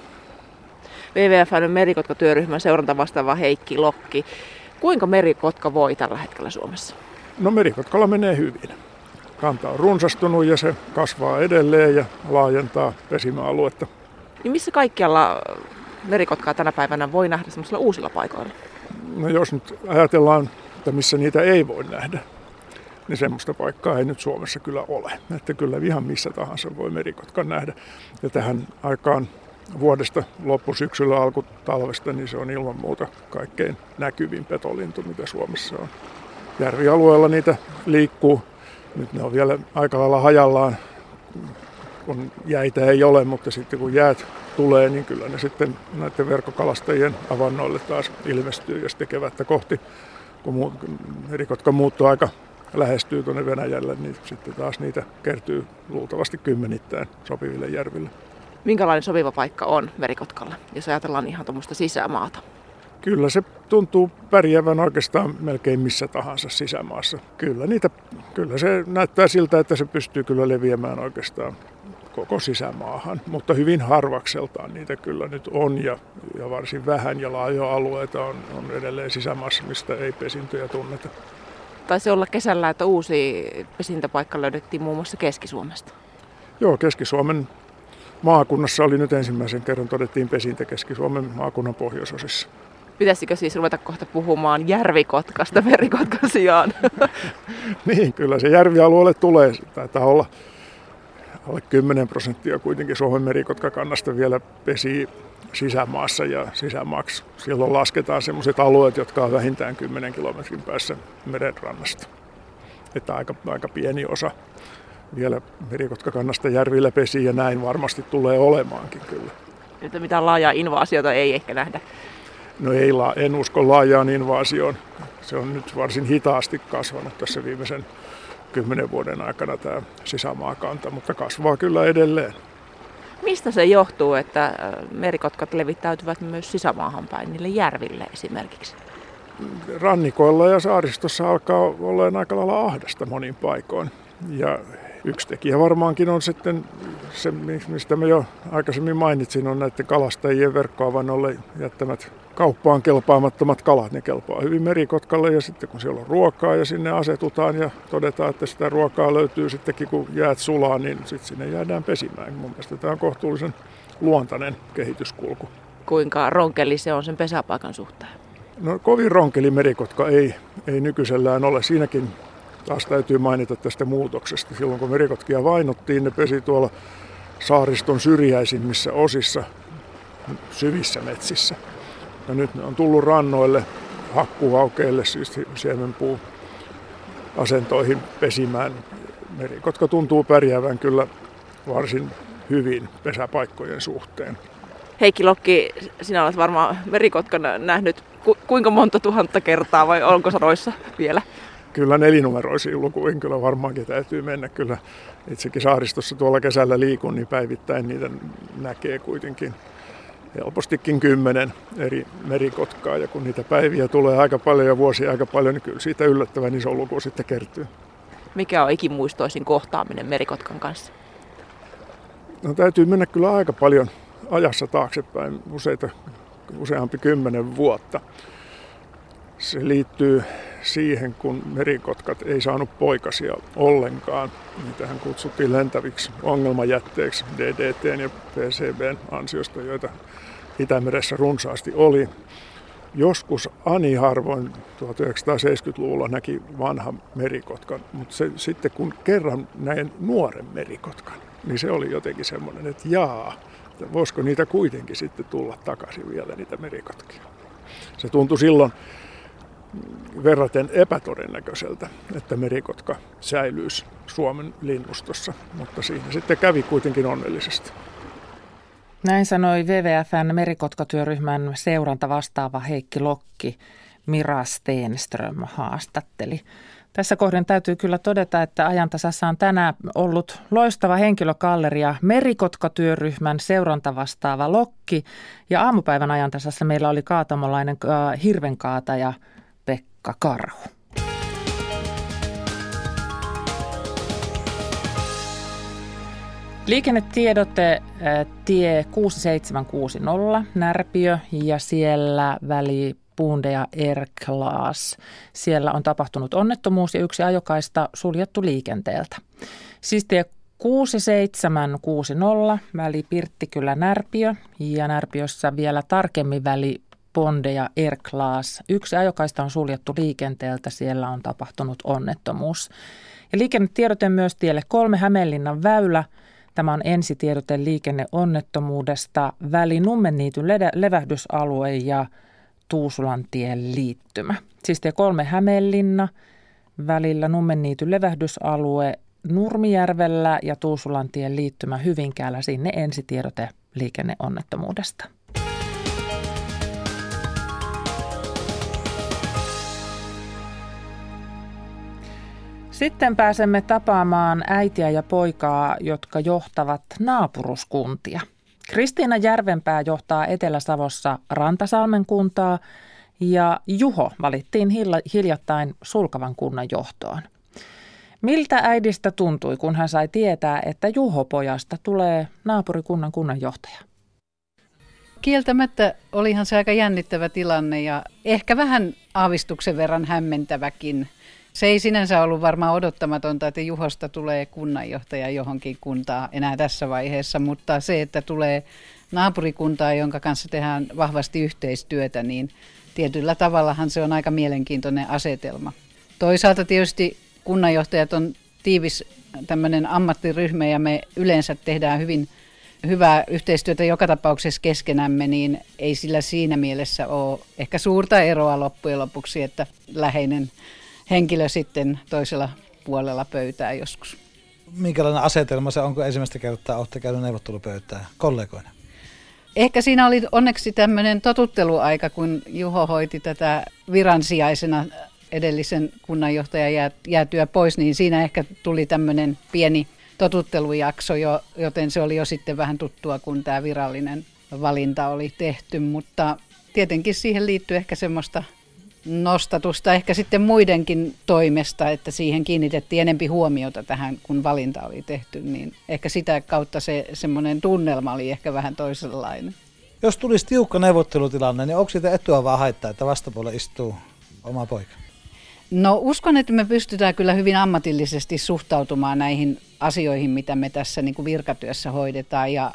WWFn merikotkatyöryhmän seuranta vastaava Heikki Lokki. Kuinka merikotka voi tällä hetkellä Suomessa? No merikotkalla menee hyvin. Kanta on runsastunut ja se kasvaa edelleen ja laajentaa pesimäaluetta. Niin missä kaikkialla merikotkaa tänä päivänä voi nähdä semmoisilla uusilla paikoilla? No jos nyt ajatellaan, että missä niitä ei voi nähdä, niin semmoista paikkaa ei nyt Suomessa kyllä ole. Että kyllä ihan missä tahansa voi merikotkan nähdä. Ja tähän aikaan vuodesta loppusyksyllä alkutalvesta, niin se on ilman muuta kaikkein näkyvin petolintu, mitä Suomessa on. Järvialueella niitä liikkuu. Nyt ne on vielä aika lailla hajallaan, kun jäitä ei ole, mutta sitten kun jäät tulee, niin kyllä ne sitten näiden verkkokalastajien avannoille taas ilmestyy ja sitten kevättä kohti, kun rikotka muuttoaika lähestyy tuonne Venäjälle, niin sitten taas niitä kertyy luultavasti kymmenittäin sopiville järville. Minkälainen sopiva paikka on verikotkalle, jos ajatellaan ihan tuommoista sisämaata? Kyllä se tuntuu pärjäävän oikeastaan melkein missä tahansa sisämaassa. Kyllä, niitä, kyllä se näyttää siltä, että se pystyy kyllä leviämään oikeastaan koko sisämaahan, mutta hyvin harvakseltaan niitä kyllä nyt on ja, ja varsin vähän ja laajoja alueita on, on edelleen sisämaassa, mistä ei pesintöjä tunneta. Taisi olla kesällä, että uusi pesintäpaikka löydettiin muun muassa Keski-Suomesta. Joo, Keski-Suomen maakunnassa oli nyt ensimmäisen kerran todettiin pesintä Keski-Suomen maakunnan pohjoisosissa. Pitäisikö siis ruveta kohta puhumaan järvikotkasta merikotkan sijaan? [LAUGHS] niin, kyllä se järvialueelle tulee. Taitaa olla alle 10 prosenttia kuitenkin Suomen merikotkakannasta vielä pesii sisämaassa ja sisämaaksi. Silloin lasketaan sellaiset alueet, jotka on vähintään 10 kilometrin päässä merenrannasta. Että aika, aika pieni osa vielä merikotkakannasta järvillä pesi ja näin varmasti tulee olemaankin kyllä. Että mitään laajaa invaasiota ei ehkä nähdä. No ei, en usko laajaan invaasioon. Se on nyt varsin hitaasti kasvanut tässä viimeisen kymmenen vuoden aikana tämä sisämaakanta, mutta kasvaa kyllä edelleen. Mistä se johtuu, että äh, merikotkat levittäytyvät myös sisämaahan päin, niille järville esimerkiksi? Rannikoilla ja saaristossa alkaa olla aika lailla ahdasta monin paikoin. Ja yksi tekijä varmaankin on sitten se, mistä mä jo aikaisemmin mainitsin, on näiden kalastajien verkkoavannolle jättämät kauppaan kelpaamattomat kalat. Ne kelpaa hyvin merikotkalle ja sitten kun siellä on ruokaa ja sinne asetutaan ja todetaan, että sitä ruokaa löytyy sittenkin kun jäät sulaa, niin sitten sinne jäädään pesimään. Mun mielestä tämä on kohtuullisen luontainen kehityskulku. Kuinka ronkeli se on sen pesäpaikan suhteen? No kovin ronkeli merikotka ei, ei nykyisellään ole. Siinäkin taas täytyy mainita tästä muutoksesta. Silloin kun merikotkia vainottiin, ne pesi tuolla saariston syrjäisimmissä osissa, syvissä metsissä. Ja nyt ne on tullut rannoille, hakkuhaukeille, siis siemenpuu asentoihin pesimään. Merikotka tuntuu pärjäävän kyllä varsin hyvin pesäpaikkojen suhteen. Heikki Lokki, sinä olet varmaan merikotkan nähnyt ku, kuinka monta tuhatta kertaa vai onko sadoissa vielä? Kyllä nelinumeroisiin lukuihin kyllä varmaankin täytyy mennä. Kyllä itsekin saaristossa tuolla kesällä liikun, niin päivittäin niitä näkee kuitenkin helpostikin kymmenen eri merikotkaa. Ja kun niitä päiviä tulee aika paljon ja vuosia aika paljon, niin kyllä siitä yllättävän iso luku sitten kertyy. Mikä on ikimuistoisin kohtaaminen merikotkan kanssa? No täytyy mennä kyllä aika paljon ajassa taaksepäin, useita, useampi kymmenen vuotta. Se liittyy siihen, kun merikotkat ei saanut poikasia ollenkaan. Niitähän kutsuttiin lentäviksi ongelmajätteeksi DDT ja PCBn ansiosta, joita Itämeressä runsaasti oli. Joskus Ani harvoin 1970-luvulla näki vanha merikotkan, mutta se, sitten kun kerran näin nuoren merikotkan, niin se oli jotenkin semmoinen, että jaa, että voisiko niitä kuitenkin sitten tulla takaisin vielä niitä merikotkia. Se tuntui silloin verraten epätodennäköiseltä, että merikotka säilyisi Suomen linnustossa, mutta siinä sitten kävi kuitenkin onnellisesti. Näin sanoi WWFn merikotkatyöryhmän seuranta vastaava Heikki Lokki. Mira Stenström haastatteli. Tässä kohden täytyy kyllä todeta, että ajantasassa on tänään ollut loistava henkilökalleria merikotkatyöryhmän seuranta vastaava Lokki. Ja aamupäivän ajantasassa meillä oli kaatamolainen äh, hirvenkaataja Pekka Karhu. Liikennetiedote äh, tie 6760 Närpiö ja siellä väli Puunde ja Erklaas. Siellä on tapahtunut onnettomuus ja yksi ajokaista suljettu liikenteeltä. Siis tie 6760 väli Pirttikylä Närpiö ja Närpiössä vielä tarkemmin väli Ponde ja Erklaas. Yksi ajokaista on suljettu liikenteeltä, siellä on tapahtunut onnettomuus. Ja liikennetiedote myös tielle kolme Hämeenlinnan väylä. Tämä on ensitiedote liikenneonnettomuudesta väli Nummenniityn levähdysalue ja Tuusulantien liittymä. Siis tie kolme Hämeenlinna, välillä Nummenniityn levähdysalue Nurmijärvellä ja Tuusulantien liittymä Hyvinkäällä sinne ensitiedote liikenneonnettomuudesta. Sitten pääsemme tapaamaan äitiä ja poikaa, jotka johtavat naapuruskuntia – Kristiina Järvenpää johtaa Etelä-Savossa Rantasalmen kuntaa ja Juho valittiin hiljattain Sulkavan kunnan johtoon. Miltä äidistä tuntui, kun hän sai tietää, että Juho pojasta tulee naapurikunnan kunnanjohtaja? Kieltämättä olihan se aika jännittävä tilanne ja ehkä vähän aavistuksen verran hämmentäväkin. Se ei sinänsä ollut varmaan odottamatonta, että Juhosta tulee kunnanjohtaja johonkin kuntaan enää tässä vaiheessa, mutta se, että tulee naapurikuntaa, jonka kanssa tehdään vahvasti yhteistyötä, niin tietyllä tavallahan se on aika mielenkiintoinen asetelma. Toisaalta tietysti kunnanjohtajat on tiivis tämmöinen ammattiryhmä ja me yleensä tehdään hyvin hyvää yhteistyötä joka tapauksessa keskenämme, niin ei sillä siinä mielessä ole ehkä suurta eroa loppujen lopuksi, että läheinen henkilö sitten toisella puolella pöytää joskus. Minkälainen asetelma se on, kun ensimmäistä kertaa olette käynyt neuvottelupöytää kollegoina? Ehkä siinä oli onneksi tämmöinen totutteluaika, kun Juho hoiti tätä viransijaisena edellisen kunnanjohtajan jäätyä pois, niin siinä ehkä tuli tämmöinen pieni totuttelujakso, jo, joten se oli jo sitten vähän tuttua, kun tämä virallinen valinta oli tehty, mutta tietenkin siihen liittyy ehkä semmoista nostatusta ehkä sitten muidenkin toimesta, että siihen kiinnitettiin enempi huomiota tähän, kun valinta oli tehty, niin ehkä sitä kautta se semmoinen tunnelma oli ehkä vähän toisenlainen. Jos tulisi tiukka neuvottelutilanne, niin onko siitä etua vaan haittaa, että vastapuolella istuu oma poika? No uskon, että me pystytään kyllä hyvin ammatillisesti suhtautumaan näihin asioihin, mitä me tässä niin kuin virkatyössä hoidetaan ja ja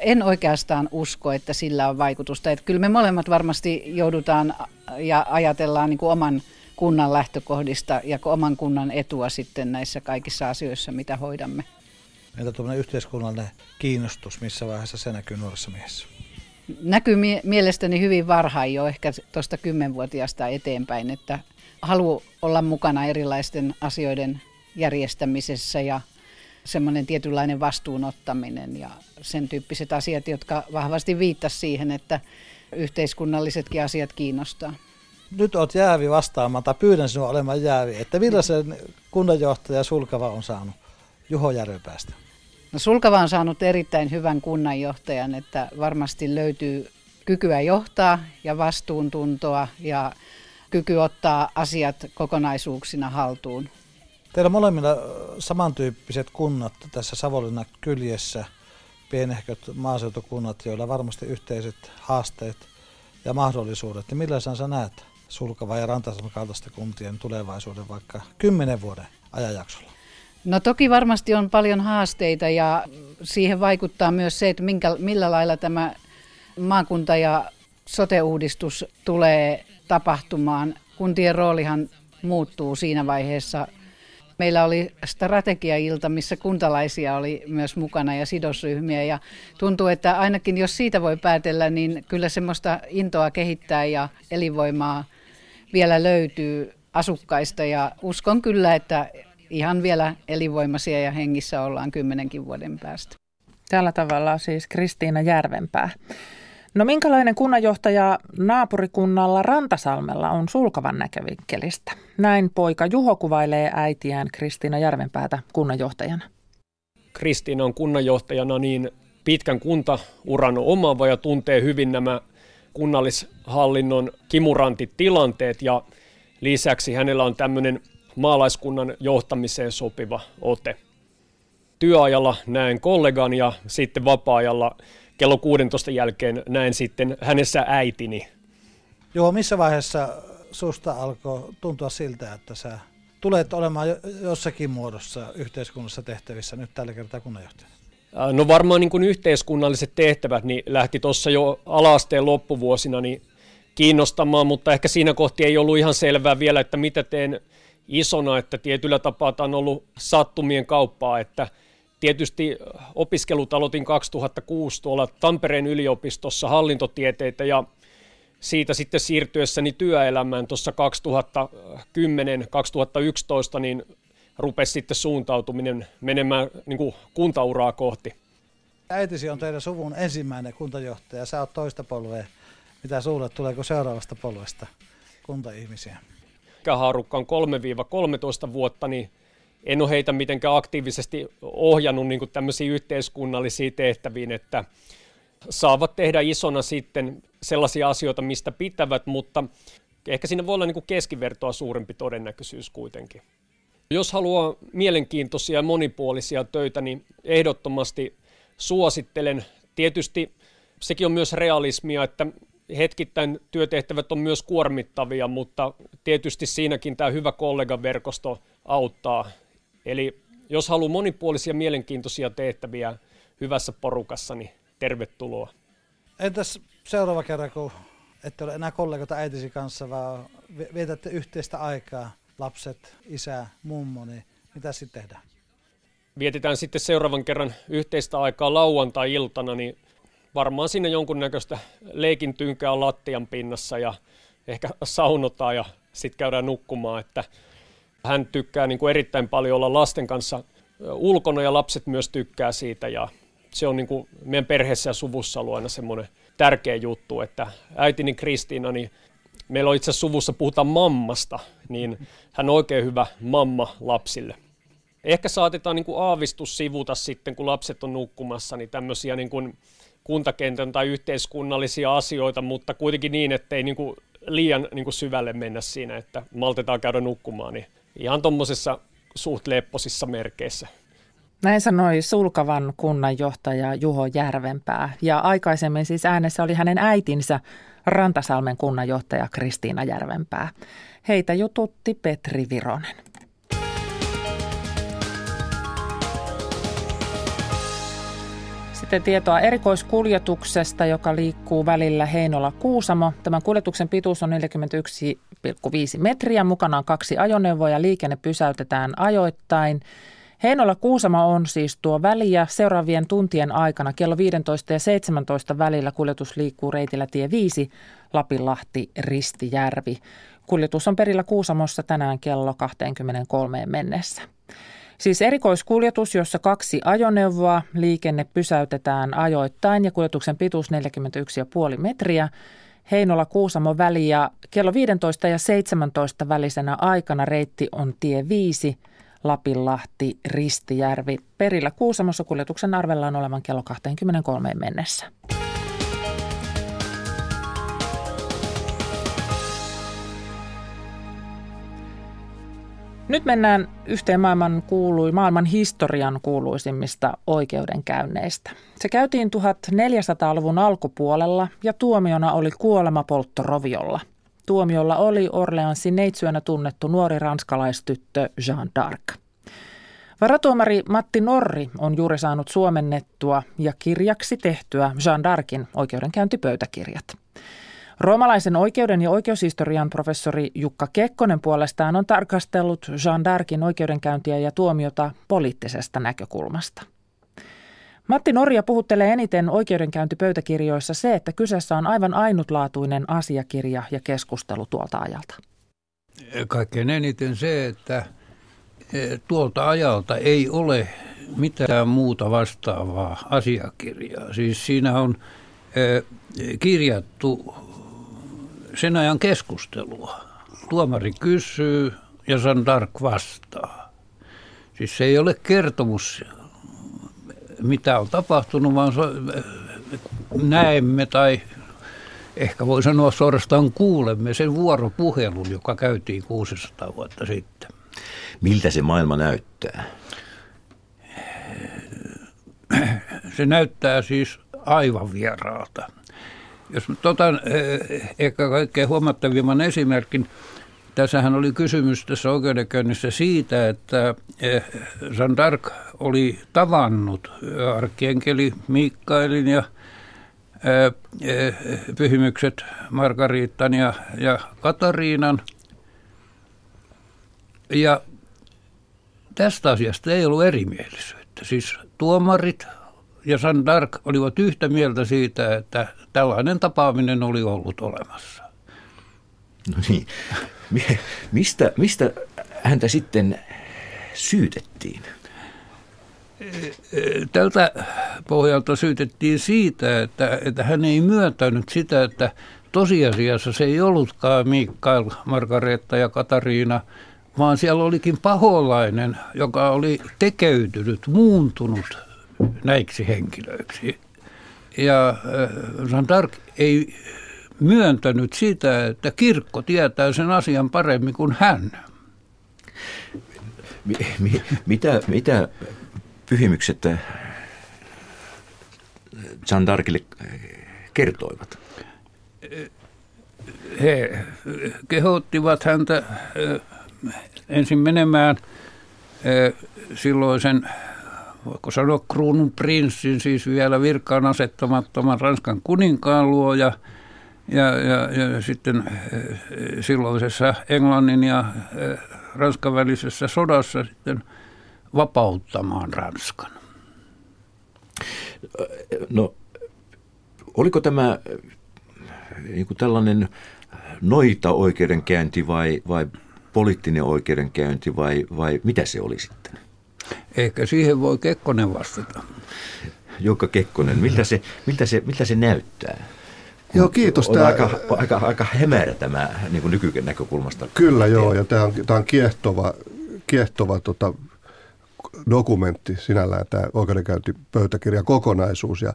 en oikeastaan usko, että sillä on vaikutusta. Että kyllä me molemmat varmasti joudutaan ja ajatellaan niin kuin oman kunnan lähtökohdista ja oman kunnan etua sitten näissä kaikissa asioissa, mitä hoidamme. Entä tuommoinen yhteiskunnallinen kiinnostus, missä vaiheessa se näkyy nuoressa miehessä? Näkyy mie- mielestäni hyvin varhain jo, ehkä tuosta kymmenvuotiaasta eteenpäin, että halu olla mukana erilaisten asioiden järjestämisessä ja semmoinen tietynlainen vastuunottaminen ja sen tyyppiset asiat, jotka vahvasti viittasivat siihen, että yhteiskunnallisetkin asiat kiinnostaa. Nyt olet jäävi vastaamaan, tai pyydän sinua olemaan jäävi, että millaisen kunnanjohtaja Sulkava on saanut Juho Järvenpäästä? No Sulkava on saanut erittäin hyvän kunnanjohtajan, että varmasti löytyy kykyä johtaa ja vastuuntuntoa ja kyky ottaa asiat kokonaisuuksina haltuun. Teillä molemmilla samantyyppiset kunnat tässä Savonlinnan kyljessä, pienehköt maaseutukunnat, joilla varmasti yhteiset haasteet ja mahdollisuudet. Ja millaisena sä näet Sulkava ja Rantasalmen kaltaisten kuntien tulevaisuuden vaikka kymmenen vuoden ajanjaksolla? No toki varmasti on paljon haasteita ja siihen vaikuttaa myös se, että minkä, millä lailla tämä maakunta- ja sote-uudistus tulee tapahtumaan. Kuntien roolihan muuttuu siinä vaiheessa – Meillä oli strategiailta, missä kuntalaisia oli myös mukana ja sidosryhmiä ja tuntuu, että ainakin jos siitä voi päätellä, niin kyllä semmoista intoa kehittää ja elinvoimaa vielä löytyy asukkaista ja uskon kyllä, että ihan vielä elinvoimaisia ja hengissä ollaan kymmenenkin vuoden päästä. Tällä tavalla siis Kristiina Järvenpää. No minkälainen kunnanjohtaja naapurikunnalla Rantasalmella on sulkavan näkövinkkelistä? Näin poika Juho kuvailee äitiään Kristiina Järvenpäätä kunnanjohtajana. Kristiina on kunnanjohtajana niin pitkän kuntauran omaava ja tuntee hyvin nämä kunnallishallinnon kimurantit tilanteet ja lisäksi hänellä on tämmöinen maalaiskunnan johtamiseen sopiva ote. Työajalla näen kollegan ja sitten vapaa-ajalla kello 16 jälkeen näen sitten hänessä äitini. Joo, missä vaiheessa susta alkoi tuntua siltä, että sä tulet olemaan jossakin muodossa yhteiskunnassa tehtävissä nyt tällä kertaa kunnanjohtajana? No varmaan niin kuin yhteiskunnalliset tehtävät niin lähti tuossa jo alaasteen loppuvuosina niin kiinnostamaan, mutta ehkä siinä kohti ei ollut ihan selvää vielä, että mitä teen isona, että tietyllä tapaa tämä on ollut sattumien kauppaa, että – Tietysti opiskelut aloitin 2006 tuolla Tampereen yliopistossa hallintotieteitä ja siitä sitten siirtyessäni työelämään tuossa 2010-2011, niin rupesi sitten suuntautuminen menemään niin kuin kuntauraa kohti. Äitisi on teidän suvun ensimmäinen kuntajohtaja. Sä oot toista polvea. Mitä sulle tuleeko seuraavasta polvesta kuntaihmisiä? Ikähaarukka on 3-13 vuotta, niin en ole heitä mitenkään aktiivisesti ohjannut niin tämmöisiin yhteiskunnallisiin tehtäviin, että saavat tehdä isona sitten sellaisia asioita, mistä pitävät, mutta ehkä siinä voi olla niin keskivertoa suurempi todennäköisyys kuitenkin. Jos haluaa mielenkiintoisia ja monipuolisia töitä, niin ehdottomasti suosittelen. Tietysti sekin on myös realismia, että hetkittäin työtehtävät on myös kuormittavia, mutta tietysti siinäkin tämä hyvä kollegaverkosto auttaa Eli jos haluaa monipuolisia mielenkiintoisia tehtäviä hyvässä porukassa, niin tervetuloa. Entäs seuraava kerran, kun ette ole enää kollegoita äitisi kanssa, vaan vietätte yhteistä aikaa, lapset, isä, mummo, niin mitä sitten tehdään? Vietetään sitten seuraavan kerran yhteistä aikaa lauantai-iltana, niin varmaan sinne jonkunnäköistä leikin tynkää lattian pinnassa ja ehkä saunotaan ja sitten käydään nukkumaan, että hän tykkää niin kuin erittäin paljon olla lasten kanssa ulkona ja lapset myös tykkää siitä ja se on niin kuin meidän perheessä ja suvussa ollut aina semmoinen tärkeä juttu, että äitini Kristiina, niin meillä on itse asiassa suvussa puhutaan mammasta, niin hän on oikein hyvä mamma lapsille. Ehkä saatetaan niin kuin aavistus sivuta sitten, kun lapset on nukkumassa, niin tämmöisiä niin kuin kuntakentän tai yhteiskunnallisia asioita, mutta kuitenkin niin, ettei niin kuin liian niin kuin syvälle mennä siinä, että maltetaan käydä nukkumaan, niin ihan tuommoisessa suht lepposissa merkeissä. Näin sanoi Sulkavan kunnanjohtaja Juho Järvenpää ja aikaisemmin siis äänessä oli hänen äitinsä Rantasalmen kunnanjohtaja Kristiina Järvenpää. Heitä jututti Petri Vironen. Sitten tietoa erikoiskuljetuksesta, joka liikkuu välillä Heinola-Kuusamo. Tämän kuljetuksen pituus on 41,5 metriä. Mukana on kaksi ajoneuvoa ja liikenne pysäytetään ajoittain. Heinola-Kuusamo on siis tuo väli ja seuraavien tuntien aikana kello 15 ja 17 välillä kuljetus liikkuu reitillä tie 5 Lapinlahti Ristijärvi. Kuljetus on perillä Kuusamossa tänään kello 23 mennessä. Siis erikoiskuljetus, jossa kaksi ajoneuvoa, liikenne pysäytetään ajoittain ja kuljetuksen pituus 41,5 metriä. Heinola-Kuusamo väli ja kello 15 ja 17 välisenä aikana reitti on tie 5, Lapinlahti, Ristijärvi. Perillä Kuusamossa kuljetuksen arvellaan olevan kello 23 mennessä. Nyt mennään yhteen maailman, kuului, maailman historian kuuluisimmista oikeudenkäynneistä. Se käytiin 1400-luvun alkupuolella ja tuomiona oli kuolema polttoroviolla. Tuomiolla oli Orleansin neitsyönä tunnettu nuori ranskalaistyttö Jean d'Arc. Varatuomari Matti Norri on juuri saanut suomennettua ja kirjaksi tehtyä Jean d'Arcin oikeudenkäyntipöytäkirjat. Roomalaisen oikeuden ja oikeushistorian professori Jukka Kekkonen puolestaan on tarkastellut Jean d'Arcin oikeudenkäyntiä ja tuomiota poliittisesta näkökulmasta. Matti Norja puhuttelee eniten oikeudenkäyntipöytäkirjoissa se, että kyseessä on aivan ainutlaatuinen asiakirja ja keskustelu tuolta ajalta. Kaikkein eniten se, että e, tuolta ajalta ei ole mitään muuta vastaavaa asiakirjaa. Siis siinä on e, kirjattu sen ajan keskustelua. Tuomari kysyy ja Sandark vastaa. Siis se ei ole kertomus, mitä on tapahtunut, vaan näemme tai ehkä voi sanoa suorastaan kuulemme sen vuoropuhelun, joka käytiin 600 vuotta sitten. Miltä se maailma näyttää? Se näyttää siis aivan vieraalta. Jos otan eh, ehkä kaikkein huomattavimman esimerkin, Tässähän oli kysymys tässä oikeudenkäynnissä siitä, että eh, Jean d'Arc oli tavannut arkkienkeli Mikkailin ja eh, pyhimykset Margariitan ja, ja Katariinan. Ja tästä asiasta ei ollut erimielisyyttä. Siis tuomarit ja Jean d'Arc olivat yhtä mieltä siitä, että tällainen tapaaminen oli ollut olemassa. No niin. [LAUGHS] Mistä, mistä häntä sitten syytettiin? Tältä pohjalta syytettiin siitä, että, että hän ei myöntänyt sitä, että tosiasiassa se ei ollutkaan Mikael, Margaretta ja Katariina, vaan siellä olikin paholainen, joka oli tekeytynyt, muuntunut näiksi henkilöiksi. Ja äh, Jean d'Arc ei myöntänyt sitä, että kirkko tietää sen asian paremmin kuin hän. Mitä, mitä pyhimykset äh, Jean d'Arcille kertoivat? He kehottivat häntä äh, ensin menemään silloisen voiko sanoa kruunun prinssin, siis vielä virkaan asettamattoman Ranskan kuninkaan luo ja, ja, ja, ja sitten eh, silloisessa Englannin ja eh, Ranskan välisessä sodassa sitten vapauttamaan Ranskan. No, oliko tämä eh, niin kuin tällainen noita oikeudenkäynti vai, vai poliittinen oikeudenkäynti vai, vai mitä se oli sitten? Ehkä siihen voi Kekkonen vastata. Jukka Kekkonen, miltä se, miltä se, miltä se näyttää? Joo, kiitos. On tämä... aika, aika, aika hämärä tämä niin nykynäkökulmasta. Kyllä joo, ja tämä on, tämä on kiehtova, kiehtova tota, dokumentti sinällään, tämä oikeudenkäyntipöytäkirjan kokonaisuus. Ja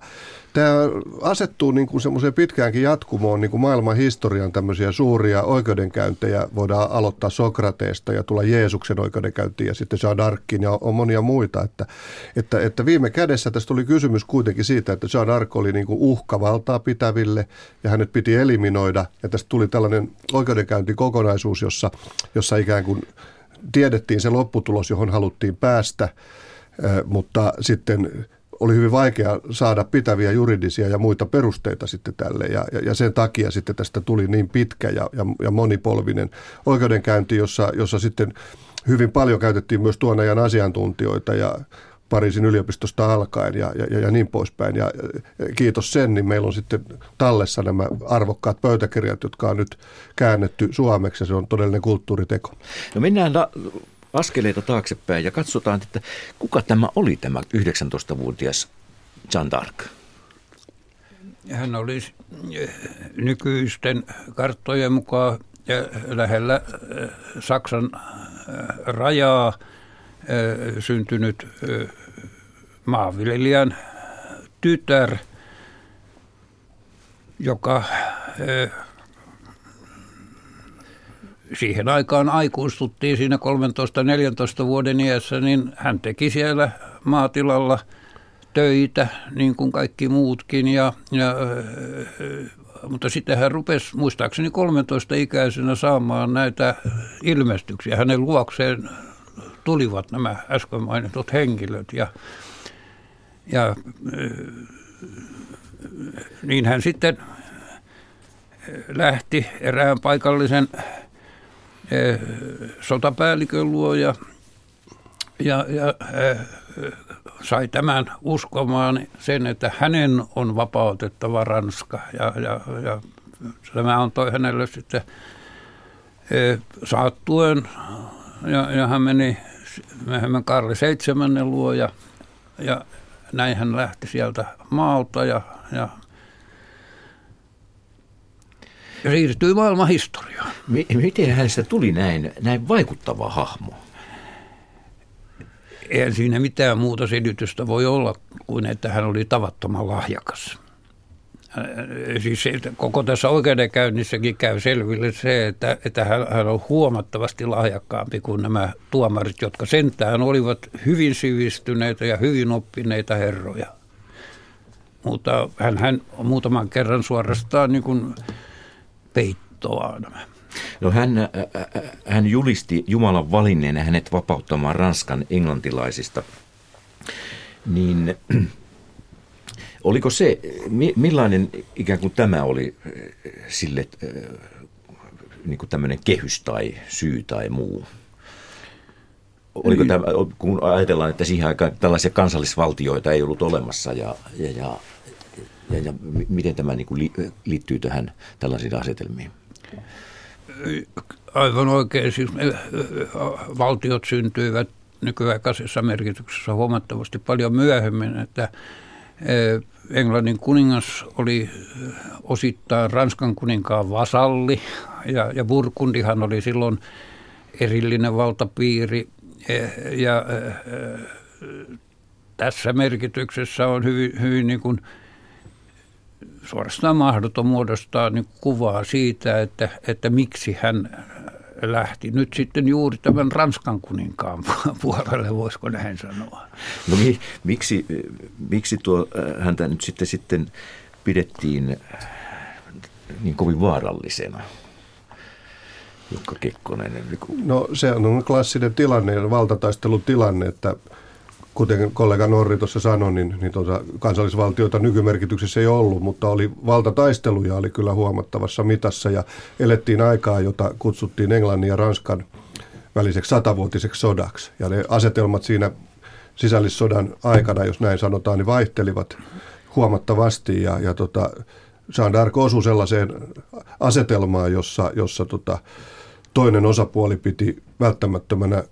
tämä asettuu niin kuin semmoiseen pitkäänkin jatkumoon niin kuin maailman historian tämmöisiä suuria oikeudenkäyntejä. Voidaan aloittaa Sokrateesta ja tulla Jeesuksen oikeudenkäyntiin ja sitten Jean d'Arcin ja on monia muita. Että, että, että viime kädessä tästä tuli kysymys kuitenkin siitä, että Jean d'Arc oli niin kuin uhka valtaa pitäville ja hänet piti eliminoida. Ja tästä tuli tällainen oikeudenkäyntikokonaisuus, jossa, jossa ikään kuin tiedettiin se lopputulos, johon haluttiin päästä, mutta sitten oli hyvin vaikea saada pitäviä juridisia ja muita perusteita sitten tälle. Ja, ja, ja sen takia sitten tästä tuli niin pitkä ja, ja, ja monipolvinen oikeudenkäynti, jossa, jossa sitten hyvin paljon käytettiin myös tuon ajan asiantuntijoita ja Pariisin yliopistosta alkaen ja, ja, ja niin poispäin. Ja kiitos sen, niin meillä on sitten tallessa nämä arvokkaat pöytäkirjat, jotka on nyt käännetty suomeksi ja se on todellinen kulttuuriteko. No mennään da- askeleita taaksepäin ja katsotaan, että kuka tämä oli tämä 19-vuotias Jean d'Arc? Hän oli nykyisten karttojen mukaan lähellä eh, Saksan eh, rajaa – syntynyt maanviljelijän tytär, joka siihen aikaan aikuistuttiin siinä 13-14 vuoden iässä, niin hän teki siellä maatilalla töitä, niin kuin kaikki muutkin. Ja, ja, mutta sitten hän rupesi muistaakseni 13-ikäisenä saamaan näitä ilmestyksiä. Hänen luokseen tulivat nämä äsken mainitut henkilöt. Ja, ja niin hän sitten lähti erään paikallisen sotapäällikön luo ja, ja, ja sai tämän uskomaan sen, että hänen on vapautettava Ranska. Ja, ja, ja tämä on toi hänelle sitten saattuen ja, ja hän meni myöhemmin Karli seitsemännen luo ja, ja näin hän lähti sieltä maalta ja, ja, ja siirtyi maailman historiaan. Miten hänestä tuli näin, näin vaikuttava hahmo? Eihän siinä mitään muuta selitystä voi olla kuin että hän oli tavattoman lahjakas. Äh, siis koko tässä oikeudenkäynnissäkin käy selville se, että, että hän, on huomattavasti lahjakkaampi kuin nämä tuomarit, jotka sentään olivat hyvin sivistyneitä ja hyvin oppineita herroja. Mutta hän, hän muutaman kerran suorastaan niin kuin peittoaa nämä. No hän, hän julisti Jumalan valinneen hänet vapauttamaan Ranskan englantilaisista. Niin Oliko se, millainen ikään kuin tämä oli eh, sille eh, niin kuin tämmöinen kehys tai syy tai muu? Oliko tämä, kun ajatellaan, että siihen aikaan tällaisia kansallisvaltioita ei ollut olemassa ja, ja, ja, ja, ja miten tämä niin kuin liittyy tähän tällaisiin asetelmiin? Aivan oikein. Siis eh, valtiot syntyivät nykyaikaisessa merkityksessä huomattavasti paljon myöhemmin, että Englannin kuningas oli osittain Ranskan kuninkaan vasalli ja, ja Burkundihan oli silloin erillinen valtapiiri. E, ja tässä merkityksessä on hyvin, hyvin niin kuin suorastaan mahdoton muodostaa niin kuvaa siitä, että, että miksi hän lähti nyt sitten juuri tämän Ranskan kuninkaan [LAUGHS] puolelle, voisiko näin sanoa. No mi, miksi, miksi tuo, äh, häntä nyt sitten, sitten pidettiin äh, niin kovin vaarallisena? Jukka Kekkonen. No se on klassinen tilanne, valtataistelutilanne, että kuten kollega Norri tuossa sanoi, niin, niin tuota, kansallisvaltioita nykymerkityksessä ei ollut, mutta oli valtataisteluja oli kyllä huomattavassa mitassa ja elettiin aikaa, jota kutsuttiin Englannin ja Ranskan väliseksi satavuotiseksi sodaksi. Ja ne asetelmat siinä sisällissodan aikana, jos näin sanotaan, niin vaihtelivat huomattavasti ja, ja tota, Jean d'Arc osui sellaiseen asetelmaan, jossa, jossa tota, toinen osapuoli piti välttämättömänä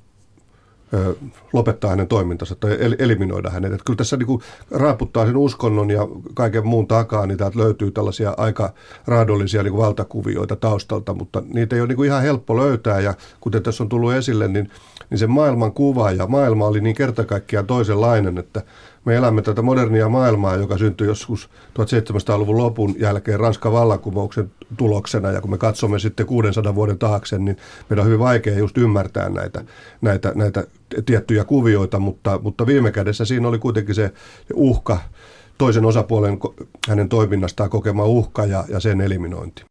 lopettaa hänen toimintansa tai eliminoida hänet. Että kyllä tässä niin kuin raaputtaa sen uskonnon ja kaiken muun takaa, niin täältä löytyy tällaisia aika raadollisia niin kuin valtakuvioita taustalta, mutta niitä ei ole niin kuin ihan helppo löytää ja kuten tässä on tullut esille, niin, niin se maailman kuva ja maailma oli niin kertakaikkiaan toisenlainen, että me elämme tätä modernia maailmaa, joka syntyi joskus 1700-luvun lopun jälkeen Ranskan vallankumouksen tuloksena. Ja kun me katsomme sitten 600 vuoden taakse, niin meidän on hyvin vaikea just ymmärtää näitä, näitä, näitä tiettyjä kuvioita, mutta, mutta viime kädessä siinä oli kuitenkin se uhka, toisen osapuolen hänen toiminnastaan kokema uhka ja, ja sen eliminointi.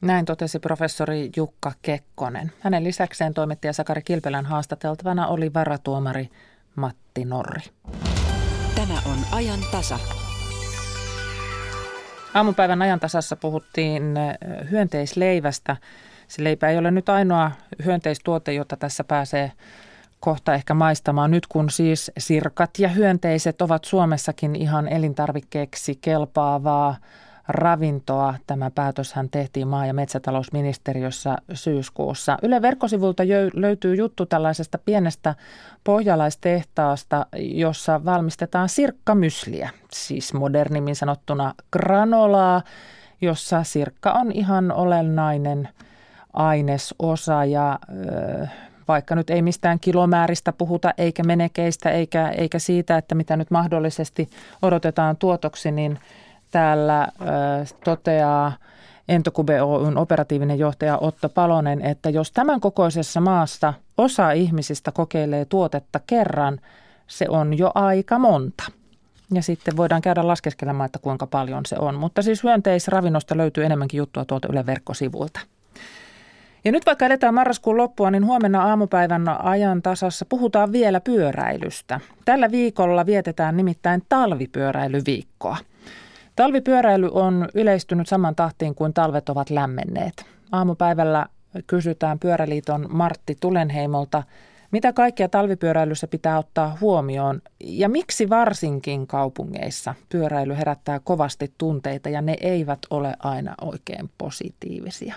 Näin totesi professori Jukka Kekkonen. Hänen lisäkseen toimittaja Sakari Kilpelän haastateltavana oli varatuomari Matti Norri. Tämä on ajan tasa. Aamupäivän ajantasassa puhuttiin hyönteisleivästä. Se leipä ei ole nyt ainoa hyönteistuote, jota tässä pääsee kohta ehkä maistamaan. Nyt kun siis sirkat ja hyönteiset ovat Suomessakin ihan elintarvikkeeksi kelpaavaa ravintoa. Tämä päätöshän tehtiin maa- ja metsätalousministeriössä syyskuussa. Yle verkkosivulta löytyy juttu tällaisesta pienestä pohjalaistehtaasta, jossa valmistetaan sirkkamysliä, siis modernimmin sanottuna granolaa, jossa sirkka on ihan olennainen ainesosa ja vaikka nyt ei mistään kilomääristä puhuta eikä menekeistä eikä, eikä siitä, että mitä nyt mahdollisesti odotetaan tuotoksi, niin – täällä toteaa Entokube Oyn operatiivinen johtaja Otto Palonen, että jos tämän kokoisessa maassa osa ihmisistä kokeilee tuotetta kerran, se on jo aika monta. Ja sitten voidaan käydä laskeskelemaan, että kuinka paljon se on. Mutta siis hyönteisravinnosta löytyy enemmänkin juttua tuolta Yle verkkosivuilta. Ja nyt vaikka eletään marraskuun loppua, niin huomenna aamupäivän ajan tasassa puhutaan vielä pyöräilystä. Tällä viikolla vietetään nimittäin talvipyöräilyviikkoa. Talvipyöräily on yleistynyt saman tahtiin kuin talvet ovat lämmenneet. Aamupäivällä kysytään Pyöräliiton Martti Tulenheimolta, mitä kaikkea talvipyöräilyssä pitää ottaa huomioon ja miksi varsinkin kaupungeissa pyöräily herättää kovasti tunteita ja ne eivät ole aina oikein positiivisia.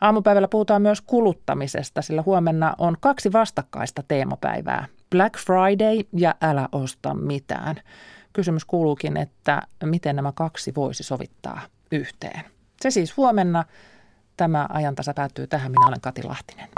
Aamupäivällä puhutaan myös kuluttamisesta, sillä huomenna on kaksi vastakkaista teemapäivää. Black Friday ja älä osta mitään. Kysymys kuuluukin, että miten nämä kaksi voisi sovittaa yhteen. Se siis huomenna. Tämä ajantasa päättyy tähän. Minä olen Kati Lahtinen.